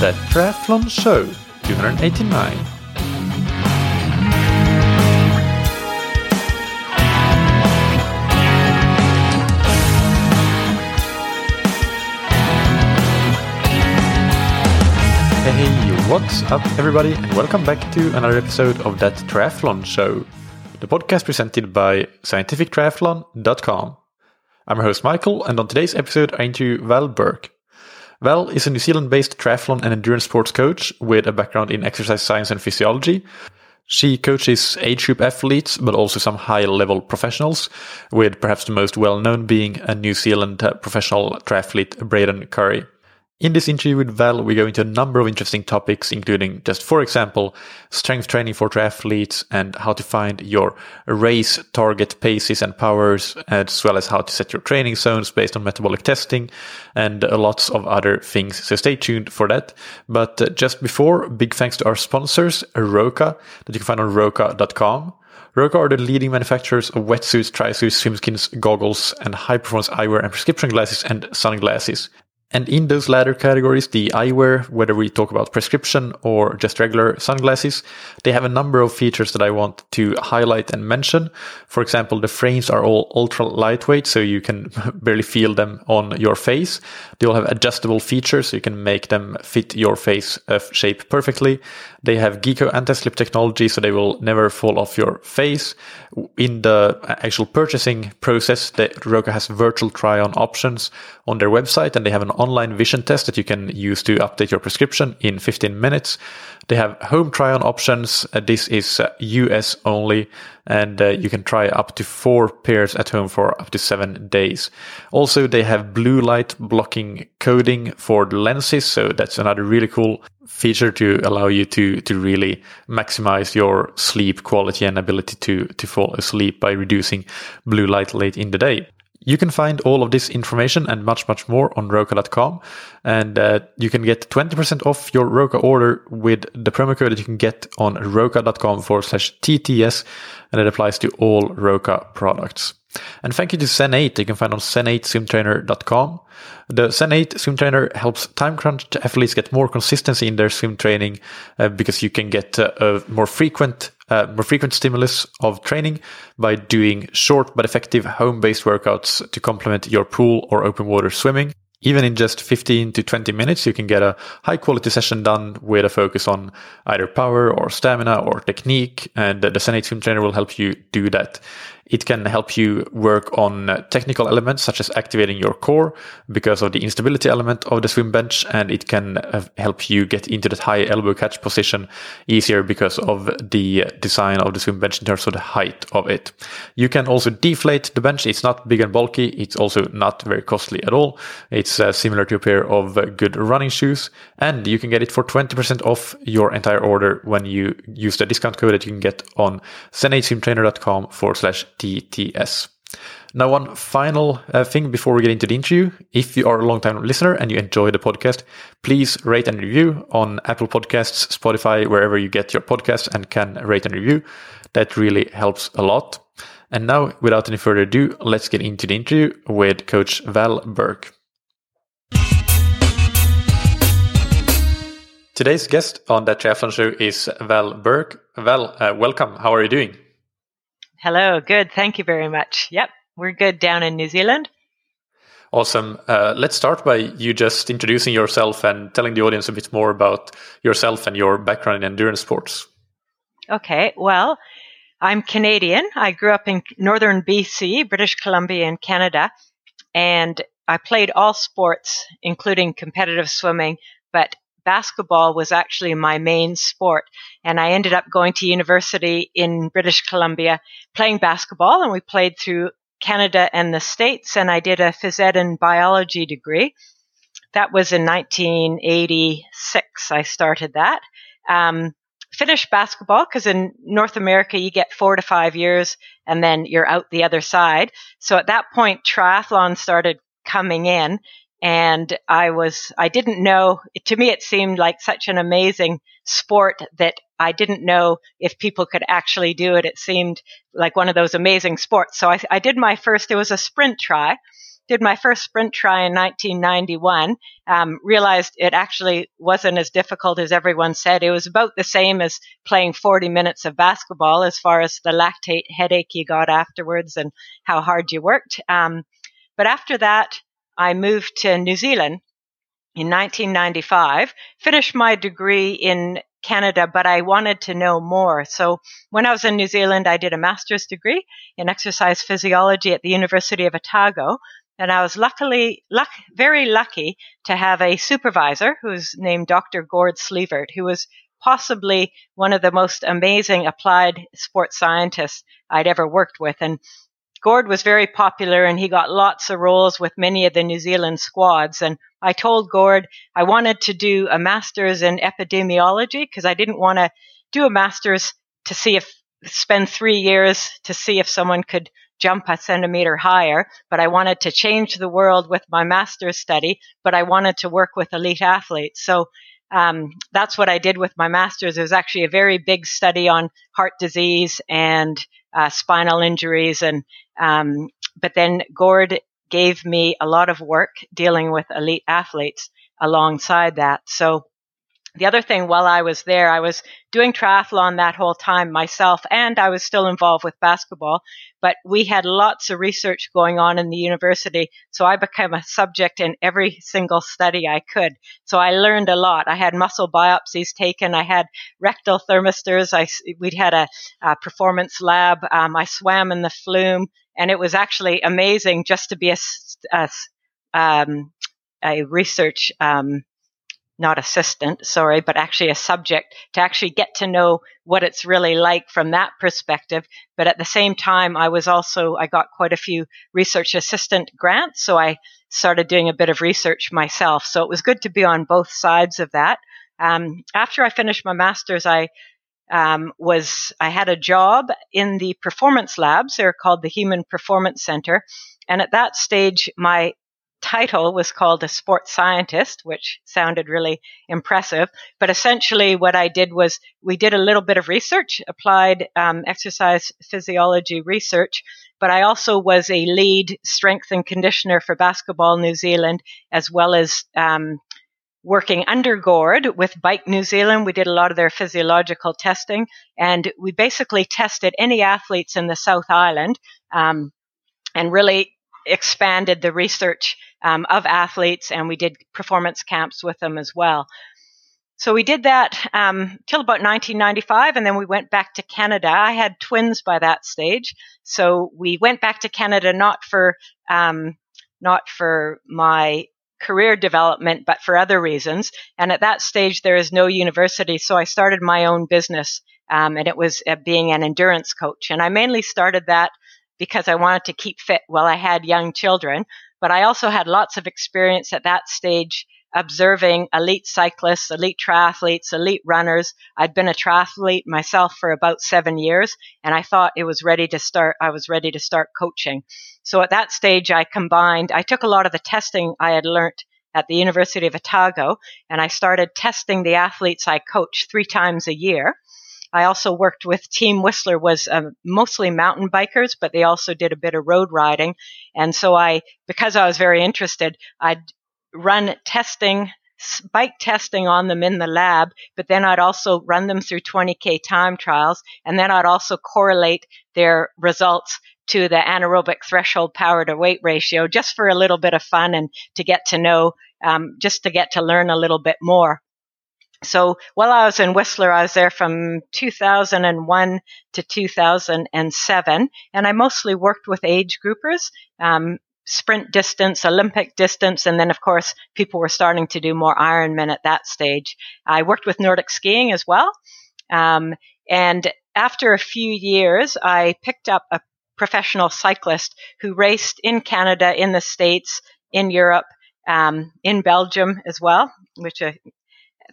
That Triathlon Show 289. Hey, what's up, everybody, and welcome back to another episode of That Triathlon Show, the podcast presented by scientifictriathlon.com. I'm your host, Mikael, and on today's episode, I interview Val Burke. Val is a New Zealand based triathlon and endurance sports coach with a background in exercise science and physiology. She coaches age group athletes, but also some high level professionals, with perhaps the most well known being a New Zealand uh, professional triathlete, Braden Currie. In this interview with Val, we go into a number of interesting topics, including just, for example, strength training for triathletes and how to find your race target paces and powers, as well as how to set your training zones based on metabolic testing and lots of other things. So stay tuned for that. But uh, just before, big thanks to our sponsors, Roka, that you can find on roka.com. Roka are the leading manufacturers of wetsuits, trisuits, swimskins, goggles, and high performance eyewear and prescription glasses and sunglasses. And in those latter categories, the eyewear, whether we talk about prescription or just regular sunglasses, they have a number of features that I want to highlight and mention. For example, the frames are all ultra lightweight, so you can barely feel them on your face. They all have adjustable features, so you can make them fit your face uh, shape perfectly. They have Geko anti-slip technology, so they will never fall off your face. In the actual purchasing process, the Roka has virtual try-on options on their website, and they have an online vision test that you can use to update your prescription in 15 minutes. They have home try-on options. Uh, this is uh, US only, and uh, you can try up to four pairs at home for up to seven days. Also, they have blue light blocking coding for the lenses, so that's another really cool feature to allow you to to really maximize your sleep quality and ability to to fall asleep by reducing blue light late in the day. You can find all of this information and much, much more on Roka.com. And uh, you can get 20% off your Roka order with the promo code that you can get on Roka.com forward slash TTS. And it applies to all Roka products. And thank you to Zen8. You can find on zen8swimtrainer.com. The Zen8 swim trainer helps time crunched athletes get more consistency in their swim training uh, because you can get uh, a more frequent uh, more frequent stimulus of training by doing short but effective home-based workouts to complement your pool or open water swimming. Even in just 15 to 20 minutes, you can get a high quality session done with a focus on either power or stamina or technique. And the Zen8 Swim Trainer will help you do that. It can help you work on technical elements such as activating your core because of the instability element of the swim bench. And it can uh, help you get into that high elbow catch position easier because of the design of the swim bench in terms of the height of it. You can also deflate the bench. It's not big and bulky. It's also not very costly at all. It's uh, similar to a pair of uh, good running shoes. And you can get it for 20% off your entire order when you use the discount code that you can get on zen8swimtrainer.com forward slash TTS. Now, one final uh, thing before we get into the interview. If you are a long time listener and you enjoy the podcast, please rate and review on Apple Podcasts, Spotify, wherever you get your podcasts and can rate and review. That really helps a lot. And now, without any further ado, let's get into the interview with Coach Val Burke. Today's guest on that triathlon show is Val Burke. Val, uh, welcome. How are you doing? Hello, good. Thank you very much. Yep, we're good down in New Zealand. Awesome. Uh, let's start by you just introducing yourself and telling the audience a bit more about yourself and your background in endurance sports. Okay, well, I'm Canadian. I grew up in northern BC, British Columbia, and Canada, and I played all sports, including competitive swimming, but basketball was actually my main sport. And I ended up going to university in British Columbia playing basketball and we played through Canada and the States and I did a phys ed and biology degree. That was in 1986. I started that. Um, finished basketball because in North America you get four to five years and then you're out the other side. So at that point, triathlon started coming in and I was, I didn't know, to me it seemed like such an amazing sport that I didn't know if people could actually do it. It seemed like one of those amazing sports. So I, I did my first, it was a sprint try, did my first sprint try in 1991. Um, realized it actually wasn't as difficult as everyone said. It was about the same as playing 40 minutes of basketball as far as the lactate headache you got afterwards and how hard you worked. Um, but after that, I moved to New Zealand in 1995, finished my degree in Canada, but I wanted to know more. So when I was in New Zealand, I did a master's degree in exercise physiology at the University of Otago. And I was luckily, luck, very lucky to have a supervisor who's named Dr. Gord Sleivert, who was possibly one of the most amazing applied sports scientists I'd ever worked with. And Gord was very popular and he got lots of roles with many of the New Zealand squads. And I told Gord I wanted to do a master's in epidemiology because I didn't want to do a master's to see if, spend three years to see if someone could jump a centimeter higher, but I wanted to change the world with my master's study, but I wanted to work with elite athletes. So um, that's what I did with my master's. It was actually a very big study on heart disease and uh, spinal injuries, and um, but then Gord gave me a lot of work dealing with elite athletes alongside that. So the other thing while I was there, I was doing triathlon that whole time myself, and I was still involved with basketball. But we had lots of research going on in the university, so I became a subject in every single study I could. So I learned a lot. I had muscle biopsies taken. I had rectal thermistors. I we had a, a performance lab. Um, I swam in the flume, and it was actually amazing just to be a, a, um, a research. Um, not assistant, sorry, but actually a subject to actually get to know what it's really like from that perspective. But at the same time, I was also, I got quite a few research assistant grants. So I started doing a bit of research myself. So it was good to be on both sides of that. Um, after I finished my master's, I um, was I had a job in the performance labs. They're called the Human Performance Center, and at that stage, my title was called a sports scientist, which sounded really impressive. But essentially, what I did was we did a little bit of research, applied um, exercise physiology research, but I also was a lead strength and conditioner for Basketball New Zealand, as well as um, working under Gord with Bike New Zealand. We did a lot of their physiological testing, and we basically tested any athletes in the South Island. Um, and really expanded the research um, of athletes, and we did performance camps with them as well. So we did that um, till about 1995, and then we went back to Canada. I had twins by that stage, so we went back to Canada not for um, not for my career development, but for other reasons. And at that stage, there is no university, so I started my own business, um, and it was uh, being an endurance coach. And I mainly started that because I wanted to keep fit while I had young children. But I also had lots of experience at that stage observing elite cyclists, elite triathletes, elite runners. I'd been a triathlete myself for about seven years and I thought it was ready to start, I was ready to start coaching. So at that stage, I combined, I took a lot of the testing I had learnt at the University of Otago and I started testing the athletes I coach three times a year. I also worked with Team Whistler was uh, mostly mountain bikers, but they also did a bit of road riding. And so I, because I was very interested, I'd run testing, bike testing on them in the lab, but then I'd also run them through 20K time trials. And then I'd also correlate their results to the anaerobic threshold power to weight ratio just for a little bit of fun and to get to know, um, just to get to learn a little bit more. So while I was in Whistler, I was there from 2001 to 2007, and I mostly worked with age groupers, um, sprint distance, Olympic distance, and then of course people were starting to do more Ironman at that stage. I worked with Nordic skiing as well, um, and after a few years, I picked up a professional cyclist who raced in Canada, in the States, in Europe, um, in Belgium as well, which uh,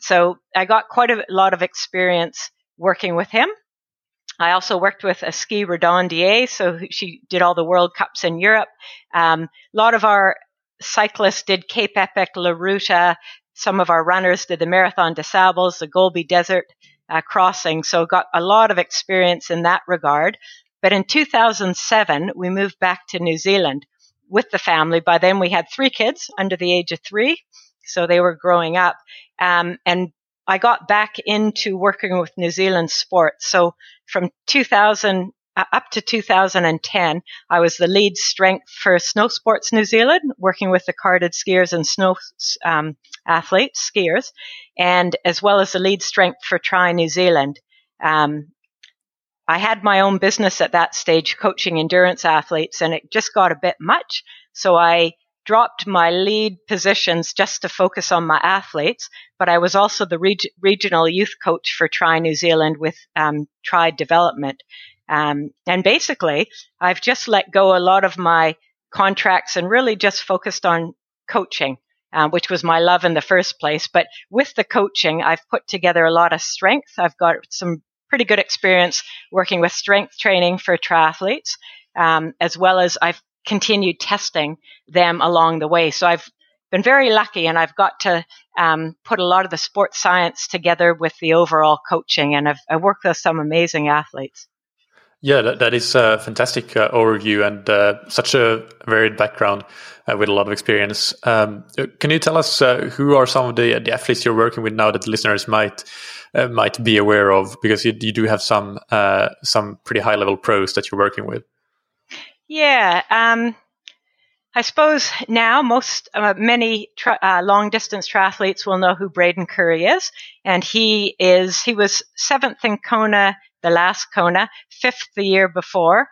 so I got quite a lot of experience working with him. I also worked with a ski randonneur, so she did all the World Cups in Europe. Um, a lot of our cyclists did Cape Epic, La Ruta. Some of our runners did the Marathon des Sables, the Gobi Desert uh, crossing. So got a lot of experience in that regard. But in 2007, we moved back to New Zealand with the family. By then, we had three kids under the age of three, so they were growing up. Um, and I got back into working with New Zealand sports. So from 2000 uh, up to 2010, I was the lead strength for Snow Sports New Zealand, working with the carded skiers and snow um, athletes, skiers, and as well as the lead strength for Tri New Zealand. Um, I had my own business at that stage, coaching endurance athletes, and it just got a bit much. So I dropped my lead positions just to focus on my athletes, but I was also the reg- regional youth coach for Tri New Zealand with um, Tri Development. Um, and basically, I've just let go a lot of my contracts and really just focused on coaching, uh, which was my love in the first place. But with the coaching, I've put together a lot of strength. I've got some pretty good experience working with strength training for triathletes, um, as well as I've continued testing them along the way. So I've been very lucky and I've got to um, put a lot of the sports science together with the overall coaching and I've, I've worked with some amazing athletes. Yeah, that, that is a fantastic uh, overview and uh, such a varied background uh, with a lot of experience. Um, can you tell us uh, who are some of the, the, athletes you're working with now that listeners might uh, might be aware of? Because you, you do have some uh, some pretty high level pros that you're working with. Yeah, um, I suppose now most uh, many tri- long distance triathletes will know who Braden Currie is, and he is he was seventh in Kona the last Kona, fifth the year before,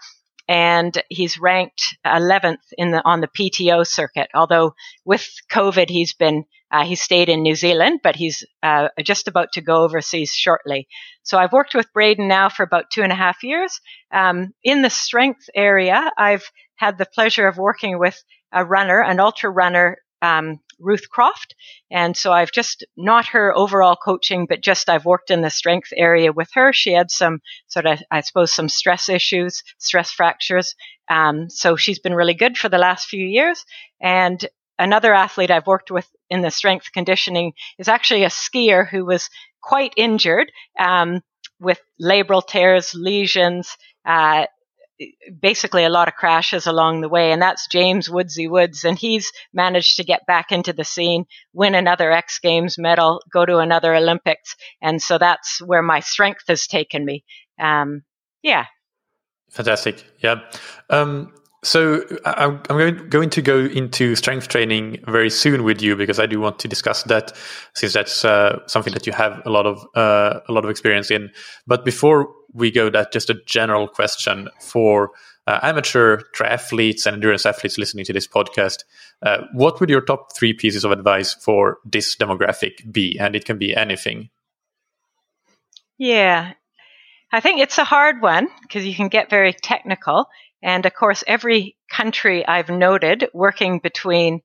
and he's ranked 11th in the on the PTO circuit. Although with COVID, he's been uh, he stayed in New Zealand, but he's uh, just about to go overseas shortly. So I've worked with Braden now for about two and a half years. Um, in the strength area, I've had the pleasure of working with a runner, an ultra runner um, Ruth Croft. And so I've just not her overall coaching, but just I've worked in the strength area with her. She had some sort of, I suppose, some stress issues, stress fractures. Um, so she's been really good for the last few years. And another athlete I've worked with in the strength conditioning is actually a skier who was quite injured um, with labral tears, lesions, uh, basically a lot of crashes along the way, and that's James Woodsy Woods, and he's managed to get back into the scene, win another X Games medal, go to another Olympics, and so that's where my strength has taken me. Um, yeah. Fantastic. Yeah. Um, so I'm, going, going to go into strength training very soon with you because I do want to discuss that since that's uh, something that you have a lot of uh, a lot of experience in. But before we go, that just a general question for uh, amateur triathletes and endurance athletes listening to this podcast. Uh, what would your top three pieces of advice for this demographic be? And it can be anything. Yeah, I think it's a hard one because you can get very technical. And of course, every country I've noted working between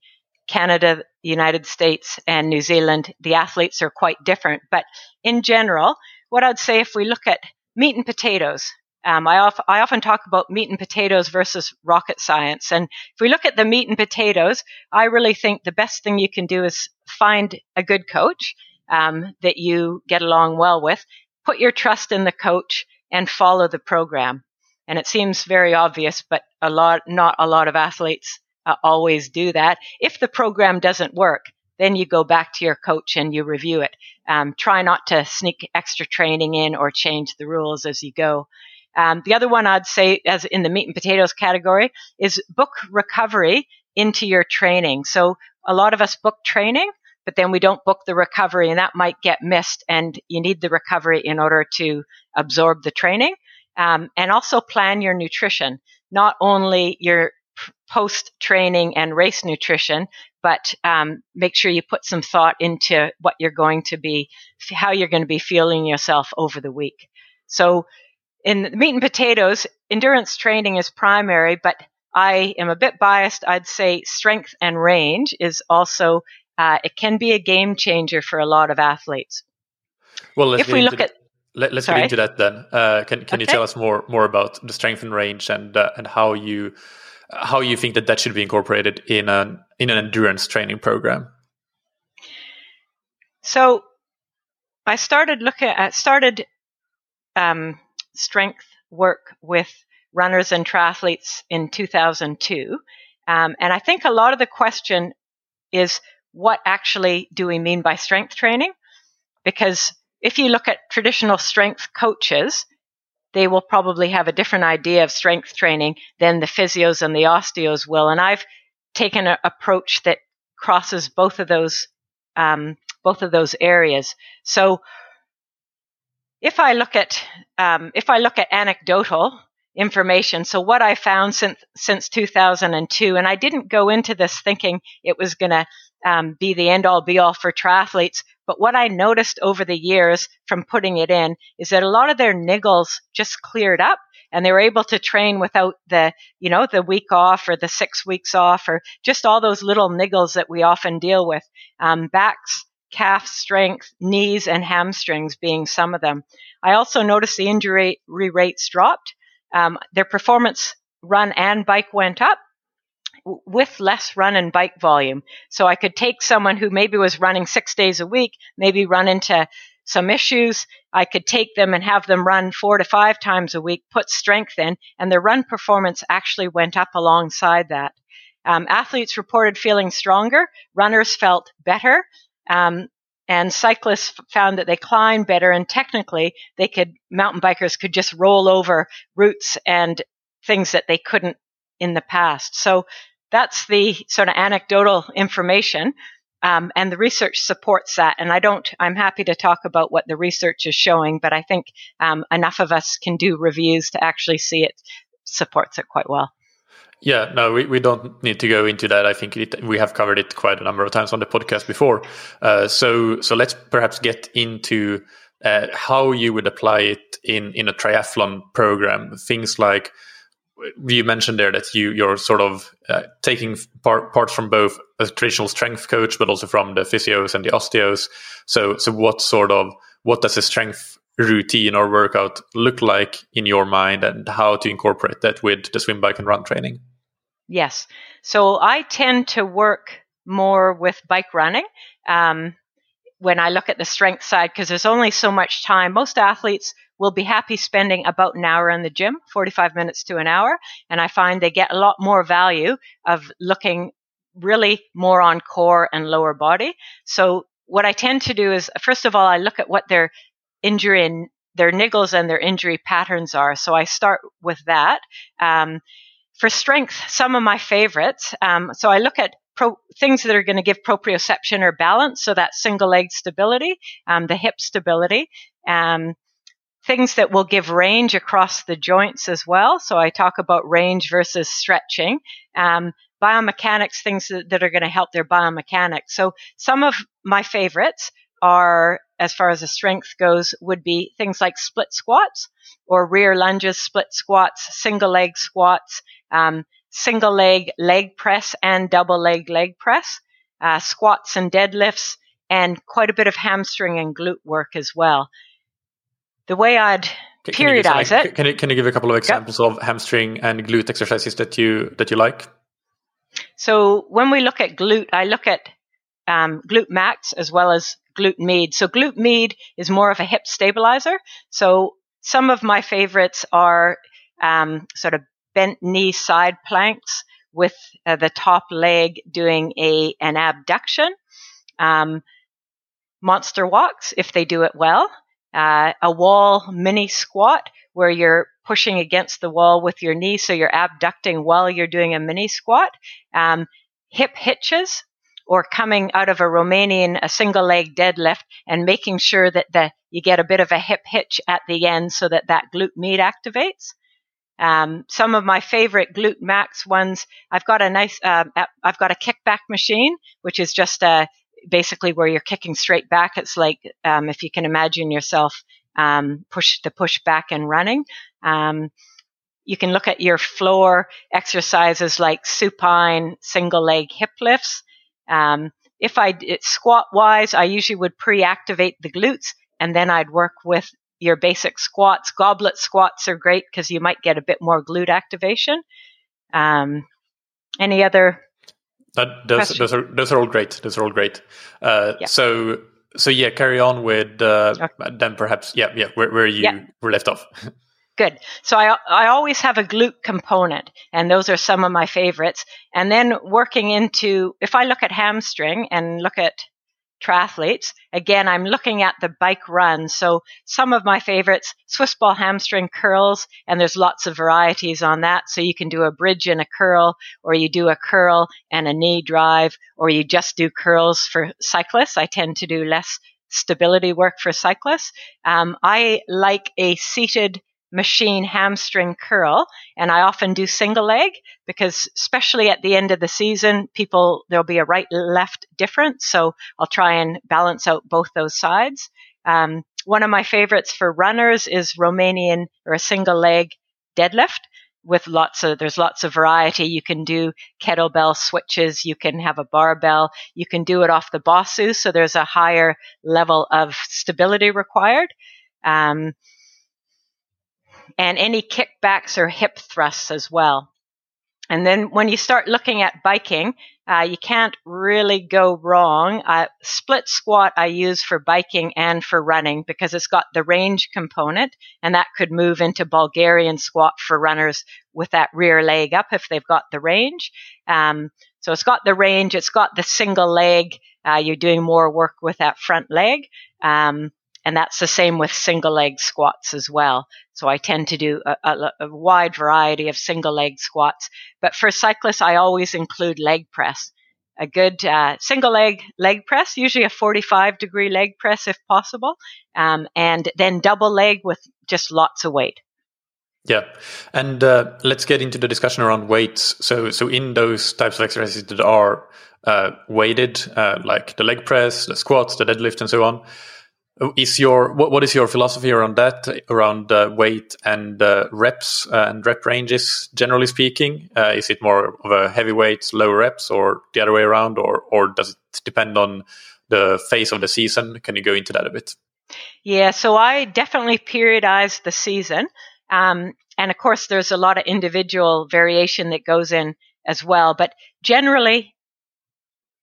Canada, the United States, and New Zealand, the athletes are quite different. But in general, what I'd say if we look at meat and potatoes, um, I, of, I, often talk about meat and potatoes versus rocket science. And if we look at the meat and potatoes, I really think the best thing you can do is find a good coach um, that you get along well with, put your trust in the coach, and follow the program. And it seems very obvious, but a lot, not a lot of athletes uh, always do that. If the program doesn't work, then you go back to your coach and you review it. Um, try not to sneak extra training in or change the rules as you go. Um, the other one I'd say, as in the meat and potatoes category, is book recovery into your training. So a lot of us book training, but then we don't book the recovery, and that might get missed. And you need the recovery in order to absorb the training um, and also plan your nutrition, not only your post training and race nutrition, but um, make sure you put some thought into what you're going to be, how you're going to be feeling yourself over the week. So, in meat and potatoes, endurance training is primary, but I am a bit biased. I'd say strength and range is also, uh, it can be a game changer for a lot of athletes. Well, if we look at let, us get into that then. Uh, can can okay. you tell us more more about the strength and range and uh, and how you how you think that that should be incorporated in an in an endurance training program? So, I started looking at started um, strength work with runners and triathletes in 2002, Um, and I think a lot of the question is what actually do we mean by strength training? Because if you look at traditional strength coaches, they will probably have a different idea of strength training than the physios and the osteos will. And I've taken an approach that crosses both of those um, both of those areas. So if I look at um, if I look at anecdotal information, so what I found since since 2002, and I didn't go into this thinking it was going to um, be the end all be all for triathletes, but what I noticed over the years from putting it in is that a lot of their niggles just cleared up and they were able to train without the, you know, the week off or the six weeks off or just all those little niggles that we often deal with. Um, backs, calf strength, knees, and hamstrings being some of them. I also noticed the injury rates dropped. Um, their performance run and bike went up with less run and bike volume. So I could take someone who maybe was running six days a week, maybe run into some issues. I could take them and have them run four to five times a week, put strength in, and their run performance actually went up alongside that. Um, athletes reported feeling stronger, runners felt better, um, and cyclists found that they climbed better. And technically, they could mountain bikers could just roll over roots and things that they couldn't in the past. So that's the sort of anecdotal information. Um, and the research supports that. And I don't, I'm happy to talk about what the research is showing, but I think um, enough of us can do reviews to actually see it supports it quite well. Yeah, no, we, we don't need to go into that. I think it, we have covered it quite a number of times on the podcast before. Uh, so, so let's perhaps get into uh, how you would apply it in, in a triathlon program. Things like you mentioned there that you you're sort of uh, taking part, parts from both a traditional strength coach, but also from the physios and the osteos. So, so what sort of what does a strength routine or workout look like in your mind, and how to incorporate that with the swim, bike, and run training? Yes, so I tend to work more with bike running. Um, when I look at the strength side, because there's only so much time. Most athletes will be happy spending about an hour in the gym, 45 minutes to an hour. And I find they get a lot more value of looking really more on core and lower body. So what I tend to do is, first of all, I look at what their injury and their niggles and their injury patterns are. So I start with that. Um, for strength, some of my favorites. Um, so I look at pro- things that are going to give proprioception or balance, so that single leg stability, um, the hip stability, um, things that will give range across the joints as well. So I talk about range versus stretching. Um, biomechanics, things that, that are going to help their biomechanics. So some of my favorites are, as far as the strength goes, would be things like split squats or rear lunges, split squats, single leg squats, um, single leg leg press and double leg leg press, uh, squats and deadlifts, and quite a bit of hamstring and glute work as well. The way I'd can, periodize can it. Can you, can you give a couple of examples yep. of hamstring and glute exercises that you that you like? So when we look at glute, I look at um, glute max as well as glute med. So glute med is more of a hip stabilizer. So some of my favorites are um, sort of bent knee side planks with uh, the top leg doing a an abduction. Um, monster walks if they do it well. Uh, a wall mini squat where you're pushing against the wall with your knee, so you're abducting while you're doing a mini squat. Um, hip hitches or coming out of a Romanian a single leg deadlift and making sure that the you get a bit of a hip hitch at the end so that that glute med activates. Um, some of my favorite glute max ones, I've got a nice, uh, I've got a kickback machine, which is just a, basically where you're kicking straight back. It's like, um, if you can imagine yourself, um, push the push back and running. Um, you can look at your floor exercises like supine single leg hip lifts. Um, if I squat wise, I usually would pre-activate the glutes and then I'd work with your basic squats. Goblet squats are great because you might get a bit more glute activation. Um, any other? That, those, those, are those are all great. Those are all great. Uh, yeah. So so yeah, carry on with uh, okay. then perhaps yeah yeah where where you yeah. were left off. Good. So I, I always have a glute component, and those are some of my favorites. And then working into, if I look at hamstring and look at triathletes, again, I'm looking at the bike run. So some of my favorites, Swiss ball hamstring curls, and there's lots of varieties on that. So you can do a bridge and a curl, or you do a curl and a knee drive, or you just do curls for cyclists. I tend to do less stability work for cyclists. Um, I like a seated machine hamstring curl and I often do single leg because especially at the end of the season people there'll be a right left difference. So I'll try and balance out both those sides. Um, one of my favorites for runners is Romanian or a single leg deadlift with lots of there's lots of variety. You can do kettlebell switches you can have a barbell you can do it off the Bosu so there's a higher level of stability required. Um, and any kickbacks or hip thrusts as well. And then when you start looking at biking, uh, you can't really go wrong. Uh, split squat I use for biking and for running because it's got the range component, and that could move into Bulgarian squat for runners with that rear leg up if they've got the range. Um, so it's got the range, it's got the single leg. Uh, you're doing more work with that front leg. Um, and that's the same with single leg squats as well. So I tend to do a, a, a, wide variety of single leg squats. But for cyclists, I always include leg press. A good uh, single leg leg press, usually a 45 degree leg press if possible, um, and then double leg with just lots of weight. Yeah, and uh, let's get into the discussion around weights. So, so in those types of exercises that are uh, weighted, uh, like the leg press, the squats, the deadlift, and so on, is your what, what is your philosophy around that around uh, weight and uh, reps uh, and rep ranges generally speaking? Uh, is it more of a heavyweight low reps or the other way around or or does it depend on the phase of the season? Can you go into that a bit? Yeah so i definitely periodize the season. Um, and of course there's a lot of individual variation that goes in as well but generally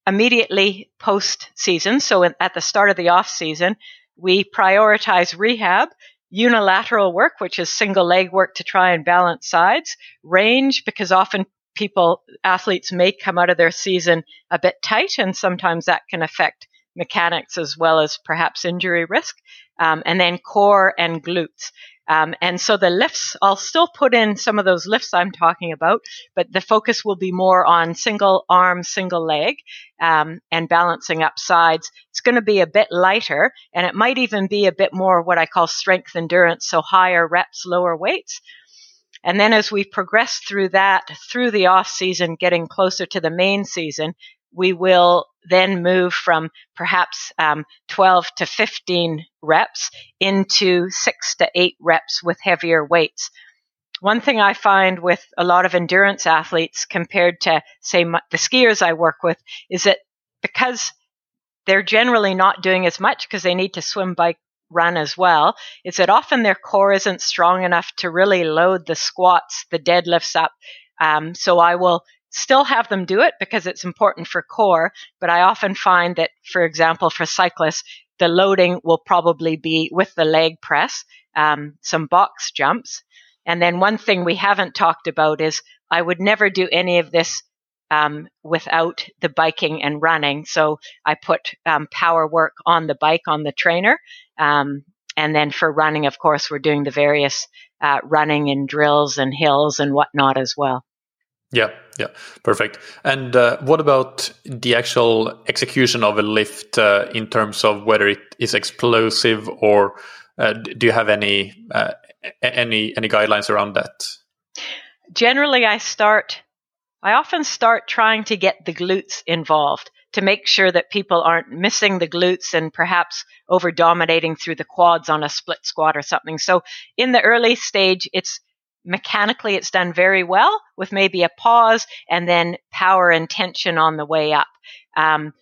immediately post season so at the start of the off season we prioritize rehab, unilateral work, which is single leg work to try and balance sides, range, because often people, athletes may come out of their season a bit tight, and sometimes that can affect mechanics as well as perhaps injury risk, um, and then core and glutes. Um, and so the lifts, I'll still put in some of those lifts I'm talking about, but the focus will be more on single arm, single leg, um, and balancing up sides. It's going to be a bit lighter, and it might even be a bit more what I call strength endurance, so higher reps, lower weights. And then as we progress through that, through the off season, getting closer to the main season, we will then move from perhaps um, 12 to 15 reps into six to eight reps with heavier weights. One thing I find with a lot of endurance athletes compared to, say, the skiers I work with is that because they're generally not doing as much because they need to swim, bike, run as well, is that often their core isn't strong enough to really load the squats, the deadlifts up. Um, so I will still have them do it because it's important for core. But I often find that, for example, for cyclists, the loading will probably be with the leg press, um, some box jumps. And then one thing we haven't talked about is I would never do any of this um, without the biking and running. So I put um, power work on the bike on the trainer. Um, and then for running, of course, we're doing the various uh, running and drills and hills and whatnot as well. Yeah, yeah, perfect. And uh, what about the actual execution of a lift uh, in terms of whether it is explosive or uh, do you have any uh, any any guidelines around that? Generally, I start. I often start trying to get the glutes involved to make sure that people aren't missing the glutes and perhaps over dominating through the quads on a split squat or something. So in the early stage, it's mechanically it's done very well with maybe a pause and then power and tension on the way up. Um,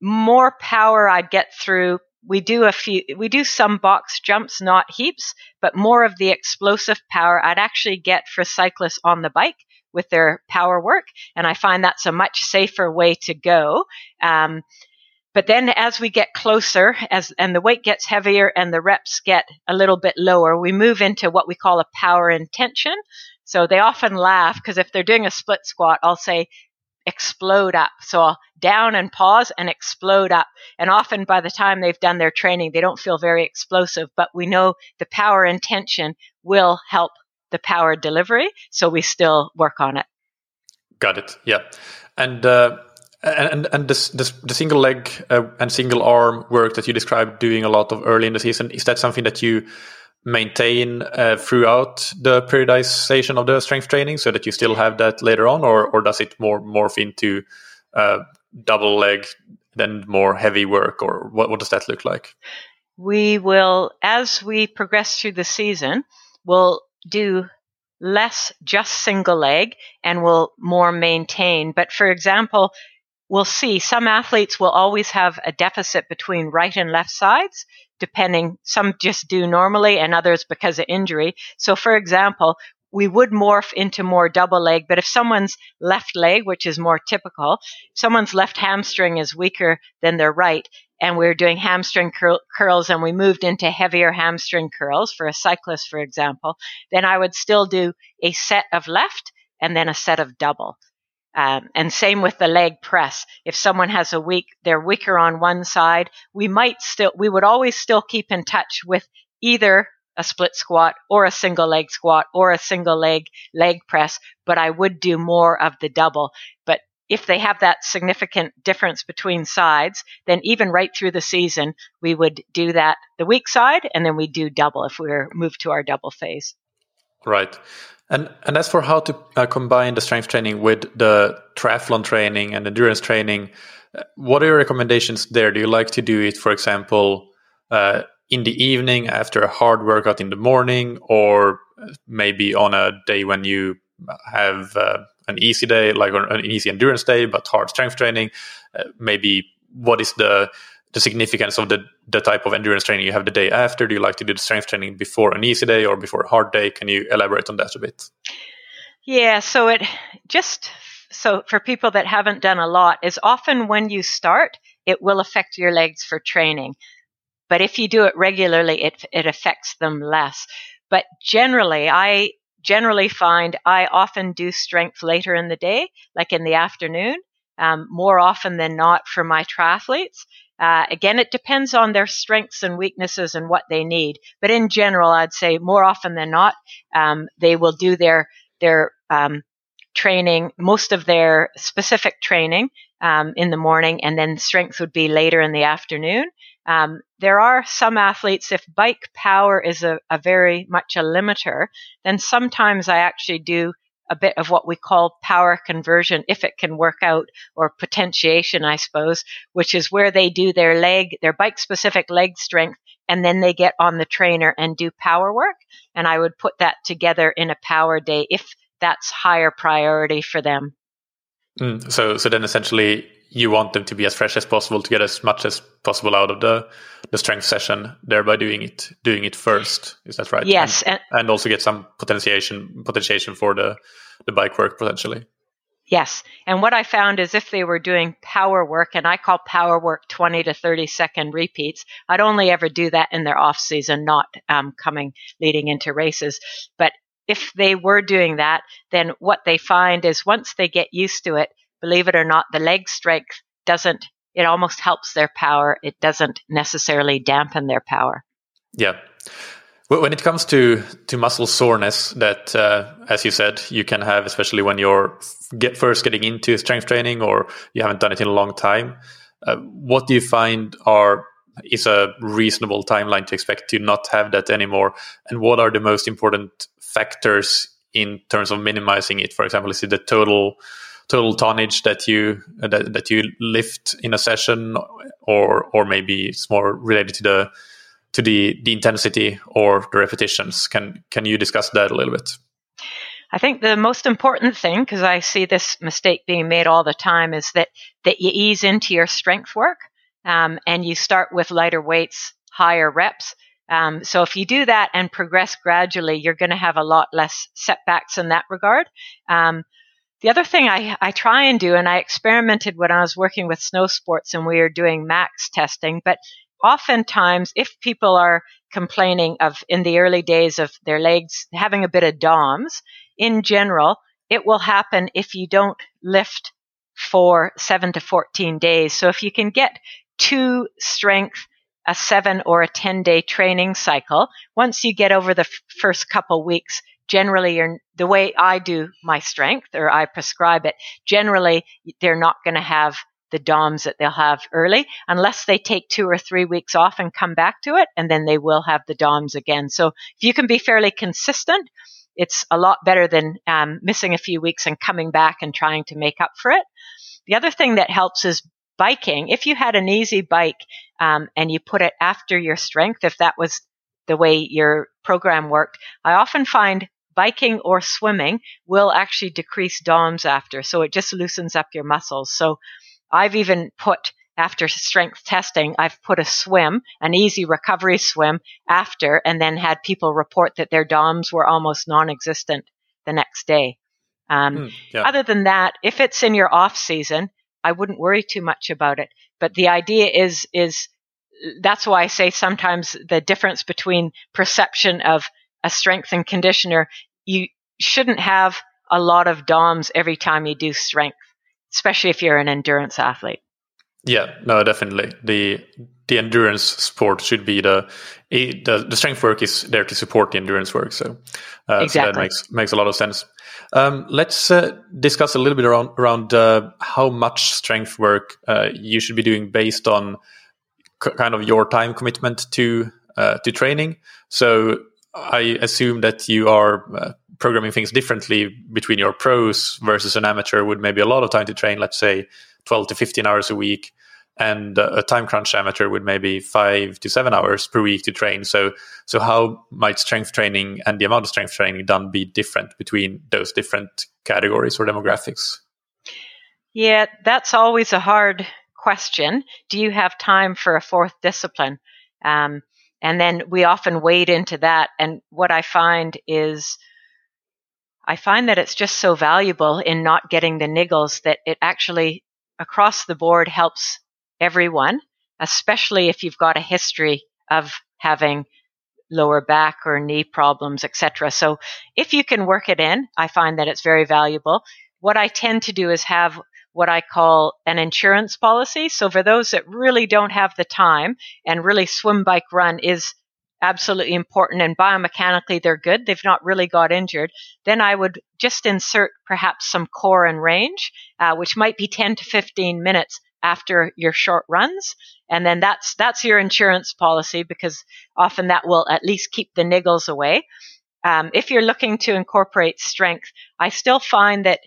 more power I'd get through. We do a few, we do some box jumps, not heaps, but more of the explosive power I'd actually get for cyclists on the bike with their power work. And I find that's a much safer way to go. Um, but then as we get closer as and the weight gets heavier and the reps get a little bit lower, we move into what we call a power intention. So they often laugh because if they're doing a split squat, I'll say explode up. So I'll down and pause and explode up. And often by the time they've done their training, they don't feel very explosive, but we know the power intention will help the power delivery. So we still work on it. Got it. Yeah. And, uh, and and this, this, the single leg uh, and single arm work that you described doing a lot of early in the season is that something that you maintain uh, throughout the periodization of the strength training so that you still have that later on? Or or does it more morph into uh, double leg then more heavy work? Or what, what does that look like? We will as we progress through the season we'll do less just single leg and will more maintain. But for example we'll see some athletes will always have a deficit between right and left sides, depending. Some just do normally and others because of injury. So, for example, we would morph into more double leg, but if someone's left leg, which is more typical, someone's left hamstring is weaker than their right, and we're doing hamstring cur- curls and we moved into heavier hamstring curls for a cyclist, for example, then I would still do a set of left and then a set of double. Um, and same with the leg press. If someone has a weak, they're weaker on one side, we might still, we would always still keep in touch with either a split squat or a single leg squat or a single leg leg press, but I would do more of the double. But if they have that significant difference between sides, then even right through the season, we would do that the weak side and then we do double if we are moved to our double phase. Right. And and as for how to uh, combine the strength training with the triathlon training and endurance training, uh, what are your recommendations there? Do you like to do it, for example, uh, in the evening after a hard workout in the morning, or maybe on a day when you have uh, an easy day, like an easy endurance day, but hard strength training? Uh, maybe what is the the significance of the the type of endurance training you have the day after? Do you like to do the strength training before an easy day or before a hard day? Can you elaborate on that a bit? Yeah, so it just so for people that haven't done a lot is often when you start, it will affect your legs for training. But if you do it regularly, it it affects them less. But generally, I generally find I often do strength later in the day, like in the afternoon, um, more often than not for my triathletes. Uh, again, it depends on their strengths and weaknesses and what they need. But in general, I'd say more often than not, um, they will do their their um, training, most of their specific training um, in the morning, and then strength would be later in the afternoon. Um, there are some athletes, if bike power is a, a very much a limiter, then sometimes I actually do a bit of what we call power conversion, if it can work out, or potentiation, I suppose, which is where they do their leg, their bike specific leg strength, and then they get on the trainer and do power work. And I would put that together in a power day if that's higher priority for them. Mm, so, so then essentially you want them to be as fresh as possible to get as much as possible out of the the strength session thereby doing it doing it first. Is that right? Yes and, and, and also get some potentiation potentiation for the the bike work potentially. Yes. And what i found is if they were doing power work and i call power work 20 to 30 second repeats i'd only ever do that in their off season not um, coming leading into races. But if they were doing that then what they find is once they get used to it believe it or not, the leg strength doesn't, it almost helps their power. It doesn't necessarily dampen their power. Yeah. When it comes to, to muscle soreness, that uh, as you said, you can have, especially when you're get first getting into strength training or you haven't done it in a long time. Uh, what do you find are is a reasonable timeline to expect to not have that anymore? And what are the most important factors in terms of minimizing it? For example, is it the total total tonnage that you that, that you lift in a session or or maybe it's more related to the to the the intensity or the repetitions can can you discuss that a little bit I think the most important thing, because I see this mistake being made all the time, is that that you ease into your strength work um, and you start with lighter weights, higher reps. Um, so if you do that and progress gradually, you're going to have a lot less setbacks in that regard. Um, the other thing I, I try and do, and I experimented when I was working with snow sports and we were doing max testing, but oftentimes if people are complaining of in the early days of their legs having a bit of DOMS, in general, it will happen if you don't lift for seven to 14 days. So if you can get two strength, a seven or a 10 day training cycle, once you get over the f- first couple weeks, generally you're, the way I do my strength or I prescribe it, generally they're not going to have the DOMs that they'll have early unless they take two or three weeks off and come back to it and then they will have the DOMs again. So if you can be fairly consistent, it's a lot better than um, missing a few weeks and coming back and trying to make up for it. The other thing that helps is biking. If you had an easy bike um, and you put it after your strength, if that was the way your program worked, I often find biking or swimming will actually decrease DOMs after. So it just loosens up your muscles. So I've even put after strength testing, I've put a swim, an easy recovery swim after, and then had people report that their DOMs were almost non existent the next day. Um, mm, yeah. Other than that, if it's in your off season, I wouldn't worry too much about it. But the idea is, is that's why I say sometimes the difference between perception of a strength and conditioner, you shouldn't have a lot of DOMs every time you do strength, especially if you're an endurance athlete. Yeah, no, definitely. The the endurance sport should be the the, the strength work is there to support the endurance work. So, uh, exactly. so that makes makes a lot of sense. Um, let's uh, discuss a little bit around around uh, how much strength work uh, you should be doing based on kind of your time commitment to uh, to training. So, I assume that you are uh, programming things differently between your pros versus an amateur with maybe a lot of time to train. Let's say 12 to 15 hours a week and a time crunch amateur with maybe five to seven hours per week to train. So, so how might strength training and the amount of strength training done be different between those different categories or demographics? Yeah, that's always a hard question. Do you have time for a fourth discipline? Um, and then we often wade into that. And what I find is, I find that it's just so valuable in not getting the niggles that it actually across the board helps everyone, especially if you've got a history of having lower back or knee problems, etc. So if you can work it in, I find that it's very valuable. What I tend to do is have what I call an insurance policy. So for those that really don't have the time and really swim, bike, run is absolutely important and biomechanically they're good, they've not really got injured, then I would just insert perhaps some core and range, uh, which might be 10 to 15 minutes after your short runs. And then that's, that's your insurance policy because often that will at least keep the niggles away. Um, if you're looking to incorporate strength, I still find that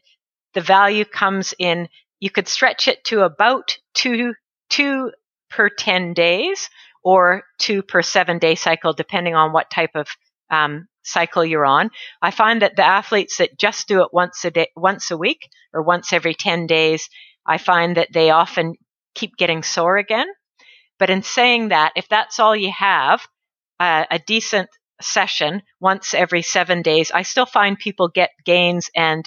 the value comes in, you could stretch it to about two, two per 10 days or two per seven day cycle, depending on what type of um, cycle you're on. I find that the athletes that just do it once a day, once a week or once every 10 days, I find that they often keep getting sore again. But in saying that, if that's all you have, uh, a decent session once every seven days, I still find people get gains and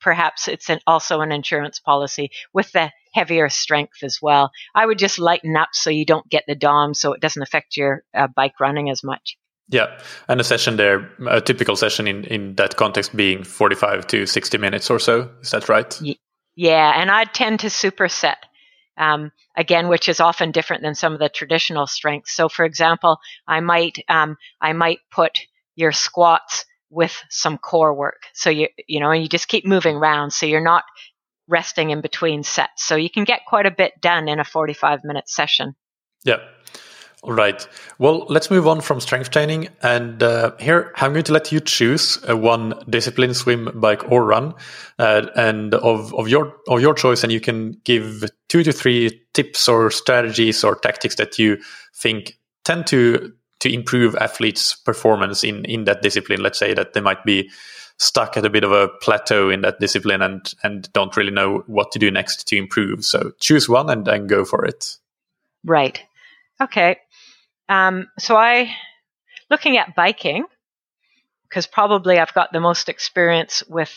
perhaps it's an, also an insurance policy with the heavier strength as well. I would just lighten up so you don't get the DOM so it doesn't affect your uh, bike running as much. Yeah, and a session there, a typical session in, in that context being 45 to 60 minutes or so. Is that right? Yeah, and I tend to superset. Um, again, which is often different than some of the traditional strengths. So, for example, I might um, I might put your squats with some core work. So you you know, and you just keep moving around. So you're not resting in between sets. So you can get quite a bit done in a 45 minute session. Yeah. All right. Well, let's move on from strength training. And uh, here, I'm going to let you choose uh, one discipline: swim, bike, or run, uh, and of of your of your choice. And you can give two to three tips or strategies or tactics that you think tend to to improve athletes' performance in in that discipline. Let's say that they might be stuck at a bit of a plateau in that discipline and and don't really know what to do next to improve. So choose one and then go for it. Right. Okay. Um, so I looking at biking because probably I've got the most experience with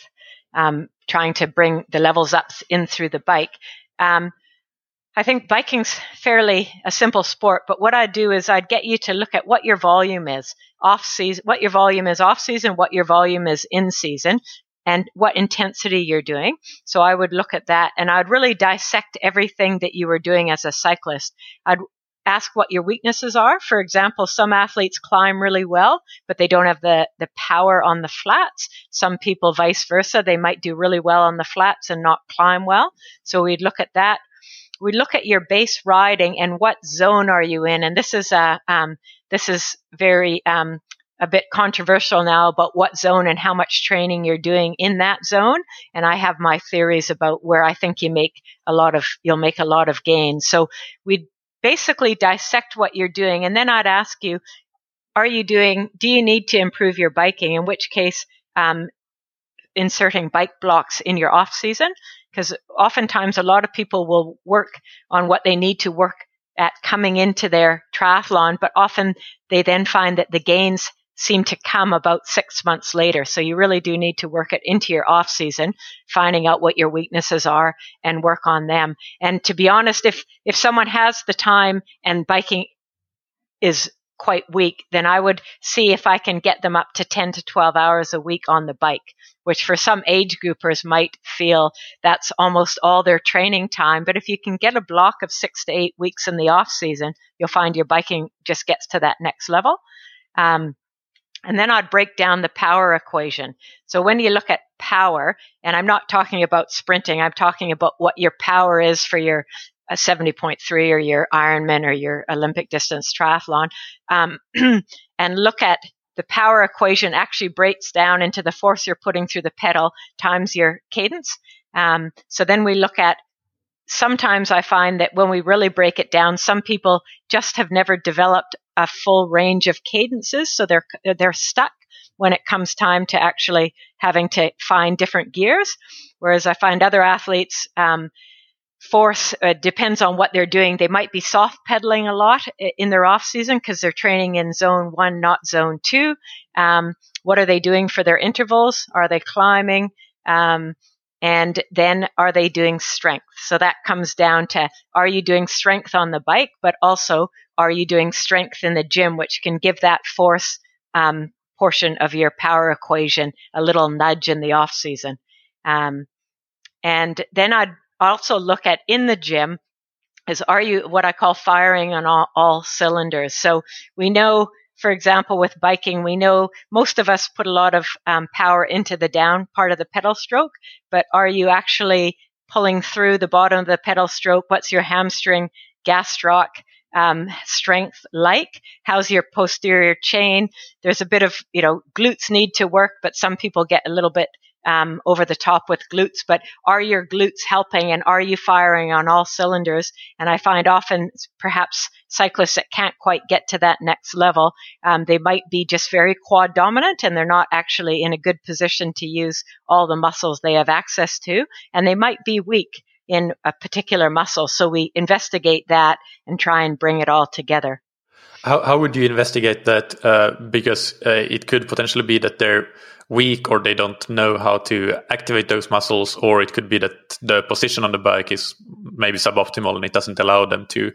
um, trying to bring the levels up in through the bike. Um, I think biking's fairly a simple sport, but what I'd do is I'd get you to look at what your volume is off season, what your volume is off season, what your volume is in season, and what intensity you're doing. So I would look at that and I'd really dissect everything that you were doing as a cyclist. I'd ask what your weaknesses are. For example, some athletes climb really well, but they don't have the, the power on the flats. Some people, vice versa, they might do really well on the flats and not climb well. So we'd look at that. We'd look at your base riding and what zone are you in. And this is a, um, this is very, um, a bit controversial now about what zone and how much training you're doing in that zone. And I have my theories about where I think you make a lot of, you'll make a lot of gains. So we'd basically dissect what you're doing. And then I'd ask you, are you doing, do you need to improve your biking? In which case, um, inserting bike blocks in your off season. Because oftentimes a lot of people will work on what they need to work at coming into their triathlon, but often they then find that the gains seem to come about six months later. So you really do need to work it into your off season, finding out what your weaknesses are and work on them. And to be honest, if, if someone has the time and biking is quite weak, then I would see if I can get them up to 10 to 12 hours a week on the bike, which for some age groupers might feel that's almost all their training time. But if you can get a block of six to eight weeks in the off season, you'll find your biking just gets to that next level. Um, and then I'd break down the power equation. So when you look at power, and I'm not talking about sprinting, I'm talking about what your power is for your uh, 70.3 or your Ironman or your Olympic distance triathlon, um, and look at the power equation actually breaks down into the force you're putting through the pedal times your cadence. Um, so then we look at sometimes I find that when we really break it down, some people just have never developed a full range of cadences, so they're they're stuck when it comes time to actually having to find different gears. Whereas I find other athletes um, force uh, depends on what they're doing. They might be soft pedaling a lot in their off season because they're training in zone one, not zone two. Um, what are they doing for their intervals? Are they climbing? Um, and then are they doing strength? So that comes down to are you doing strength on the bike, but also are you doing strength in the gym, which can give that force um, portion of your power equation a little nudge in the off season. Um, and then I'd also look at in the gym is are you what I call firing on all, all cylinders? So we know for example, with biking, we know most of us put a lot of um, power into the down part of the pedal stroke, but are you actually pulling through the bottom of the pedal stroke? What's your hamstring gastroc um, strength like? How's your posterior chain? There's a bit of, you know, glutes need to work, but some people get a little bit um, over the top with glutes, but are your glutes helping and are you firing on all cylinders? And I find often perhaps cyclists that can't quite get to that next level, um, they might be just very quad dominant and they're not actually in a good position to use all the muscles they have access to, and they might be weak in a particular muscle. So we investigate that and try and bring it all together. How, how would you investigate that? Uh, because uh, it could potentially be that they're weak or they don't know how to activate those muscles, or it could be that the position on the bike is maybe suboptimal and it doesn't allow them to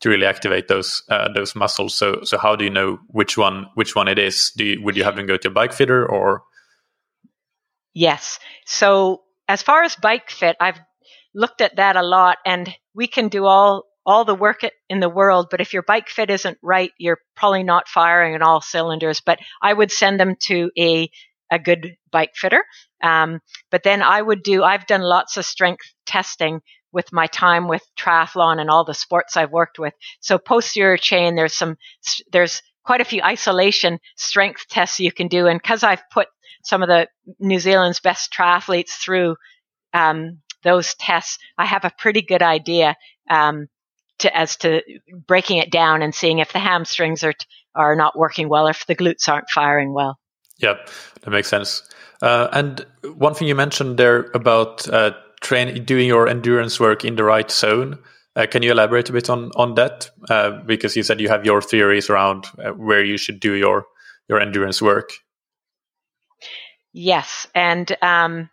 to really activate those uh, those muscles. So so how do you know which one which one it is? Do you, would you have them go to a bike fitter or? Yes. So as far as bike fit, I've looked at that a lot, and we can do all all the work in the world, but if your bike fit isn't right, you're probably not firing on all cylinders. But I would send them to a a good bike fitter. Um, but then I would do. I've done lots of strength testing with my time with triathlon and all the sports I've worked with. So posterior chain, there's some, there's quite a few isolation strength tests you can do. And because I've put some of the New Zealand's best triathletes through um, those tests, I have a pretty good idea um, to as to breaking it down and seeing if the hamstrings are are not working well, or if the glutes aren't firing well. Yep, that makes sense. Uh, and one thing you mentioned there about uh, train doing your endurance work in the right zone. Uh, can you elaborate a bit on on that? Uh, because you said you have your theories around uh, where you should do your your endurance work. Yes, and um,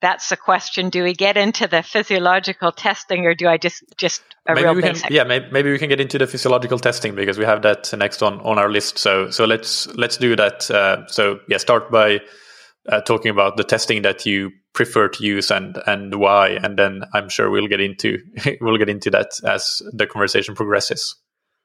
that's the question. Do we get into the physiological testing, or do I just just a maybe real we basic? Can, yeah, maybe, maybe we can get into the physiological testing because we have that next on on our list. So so let's let's do that. Uh, so yeah, start by uh, talking about the testing that you prefer to use and and why, and then I'm sure we'll get into we'll get into that as the conversation progresses.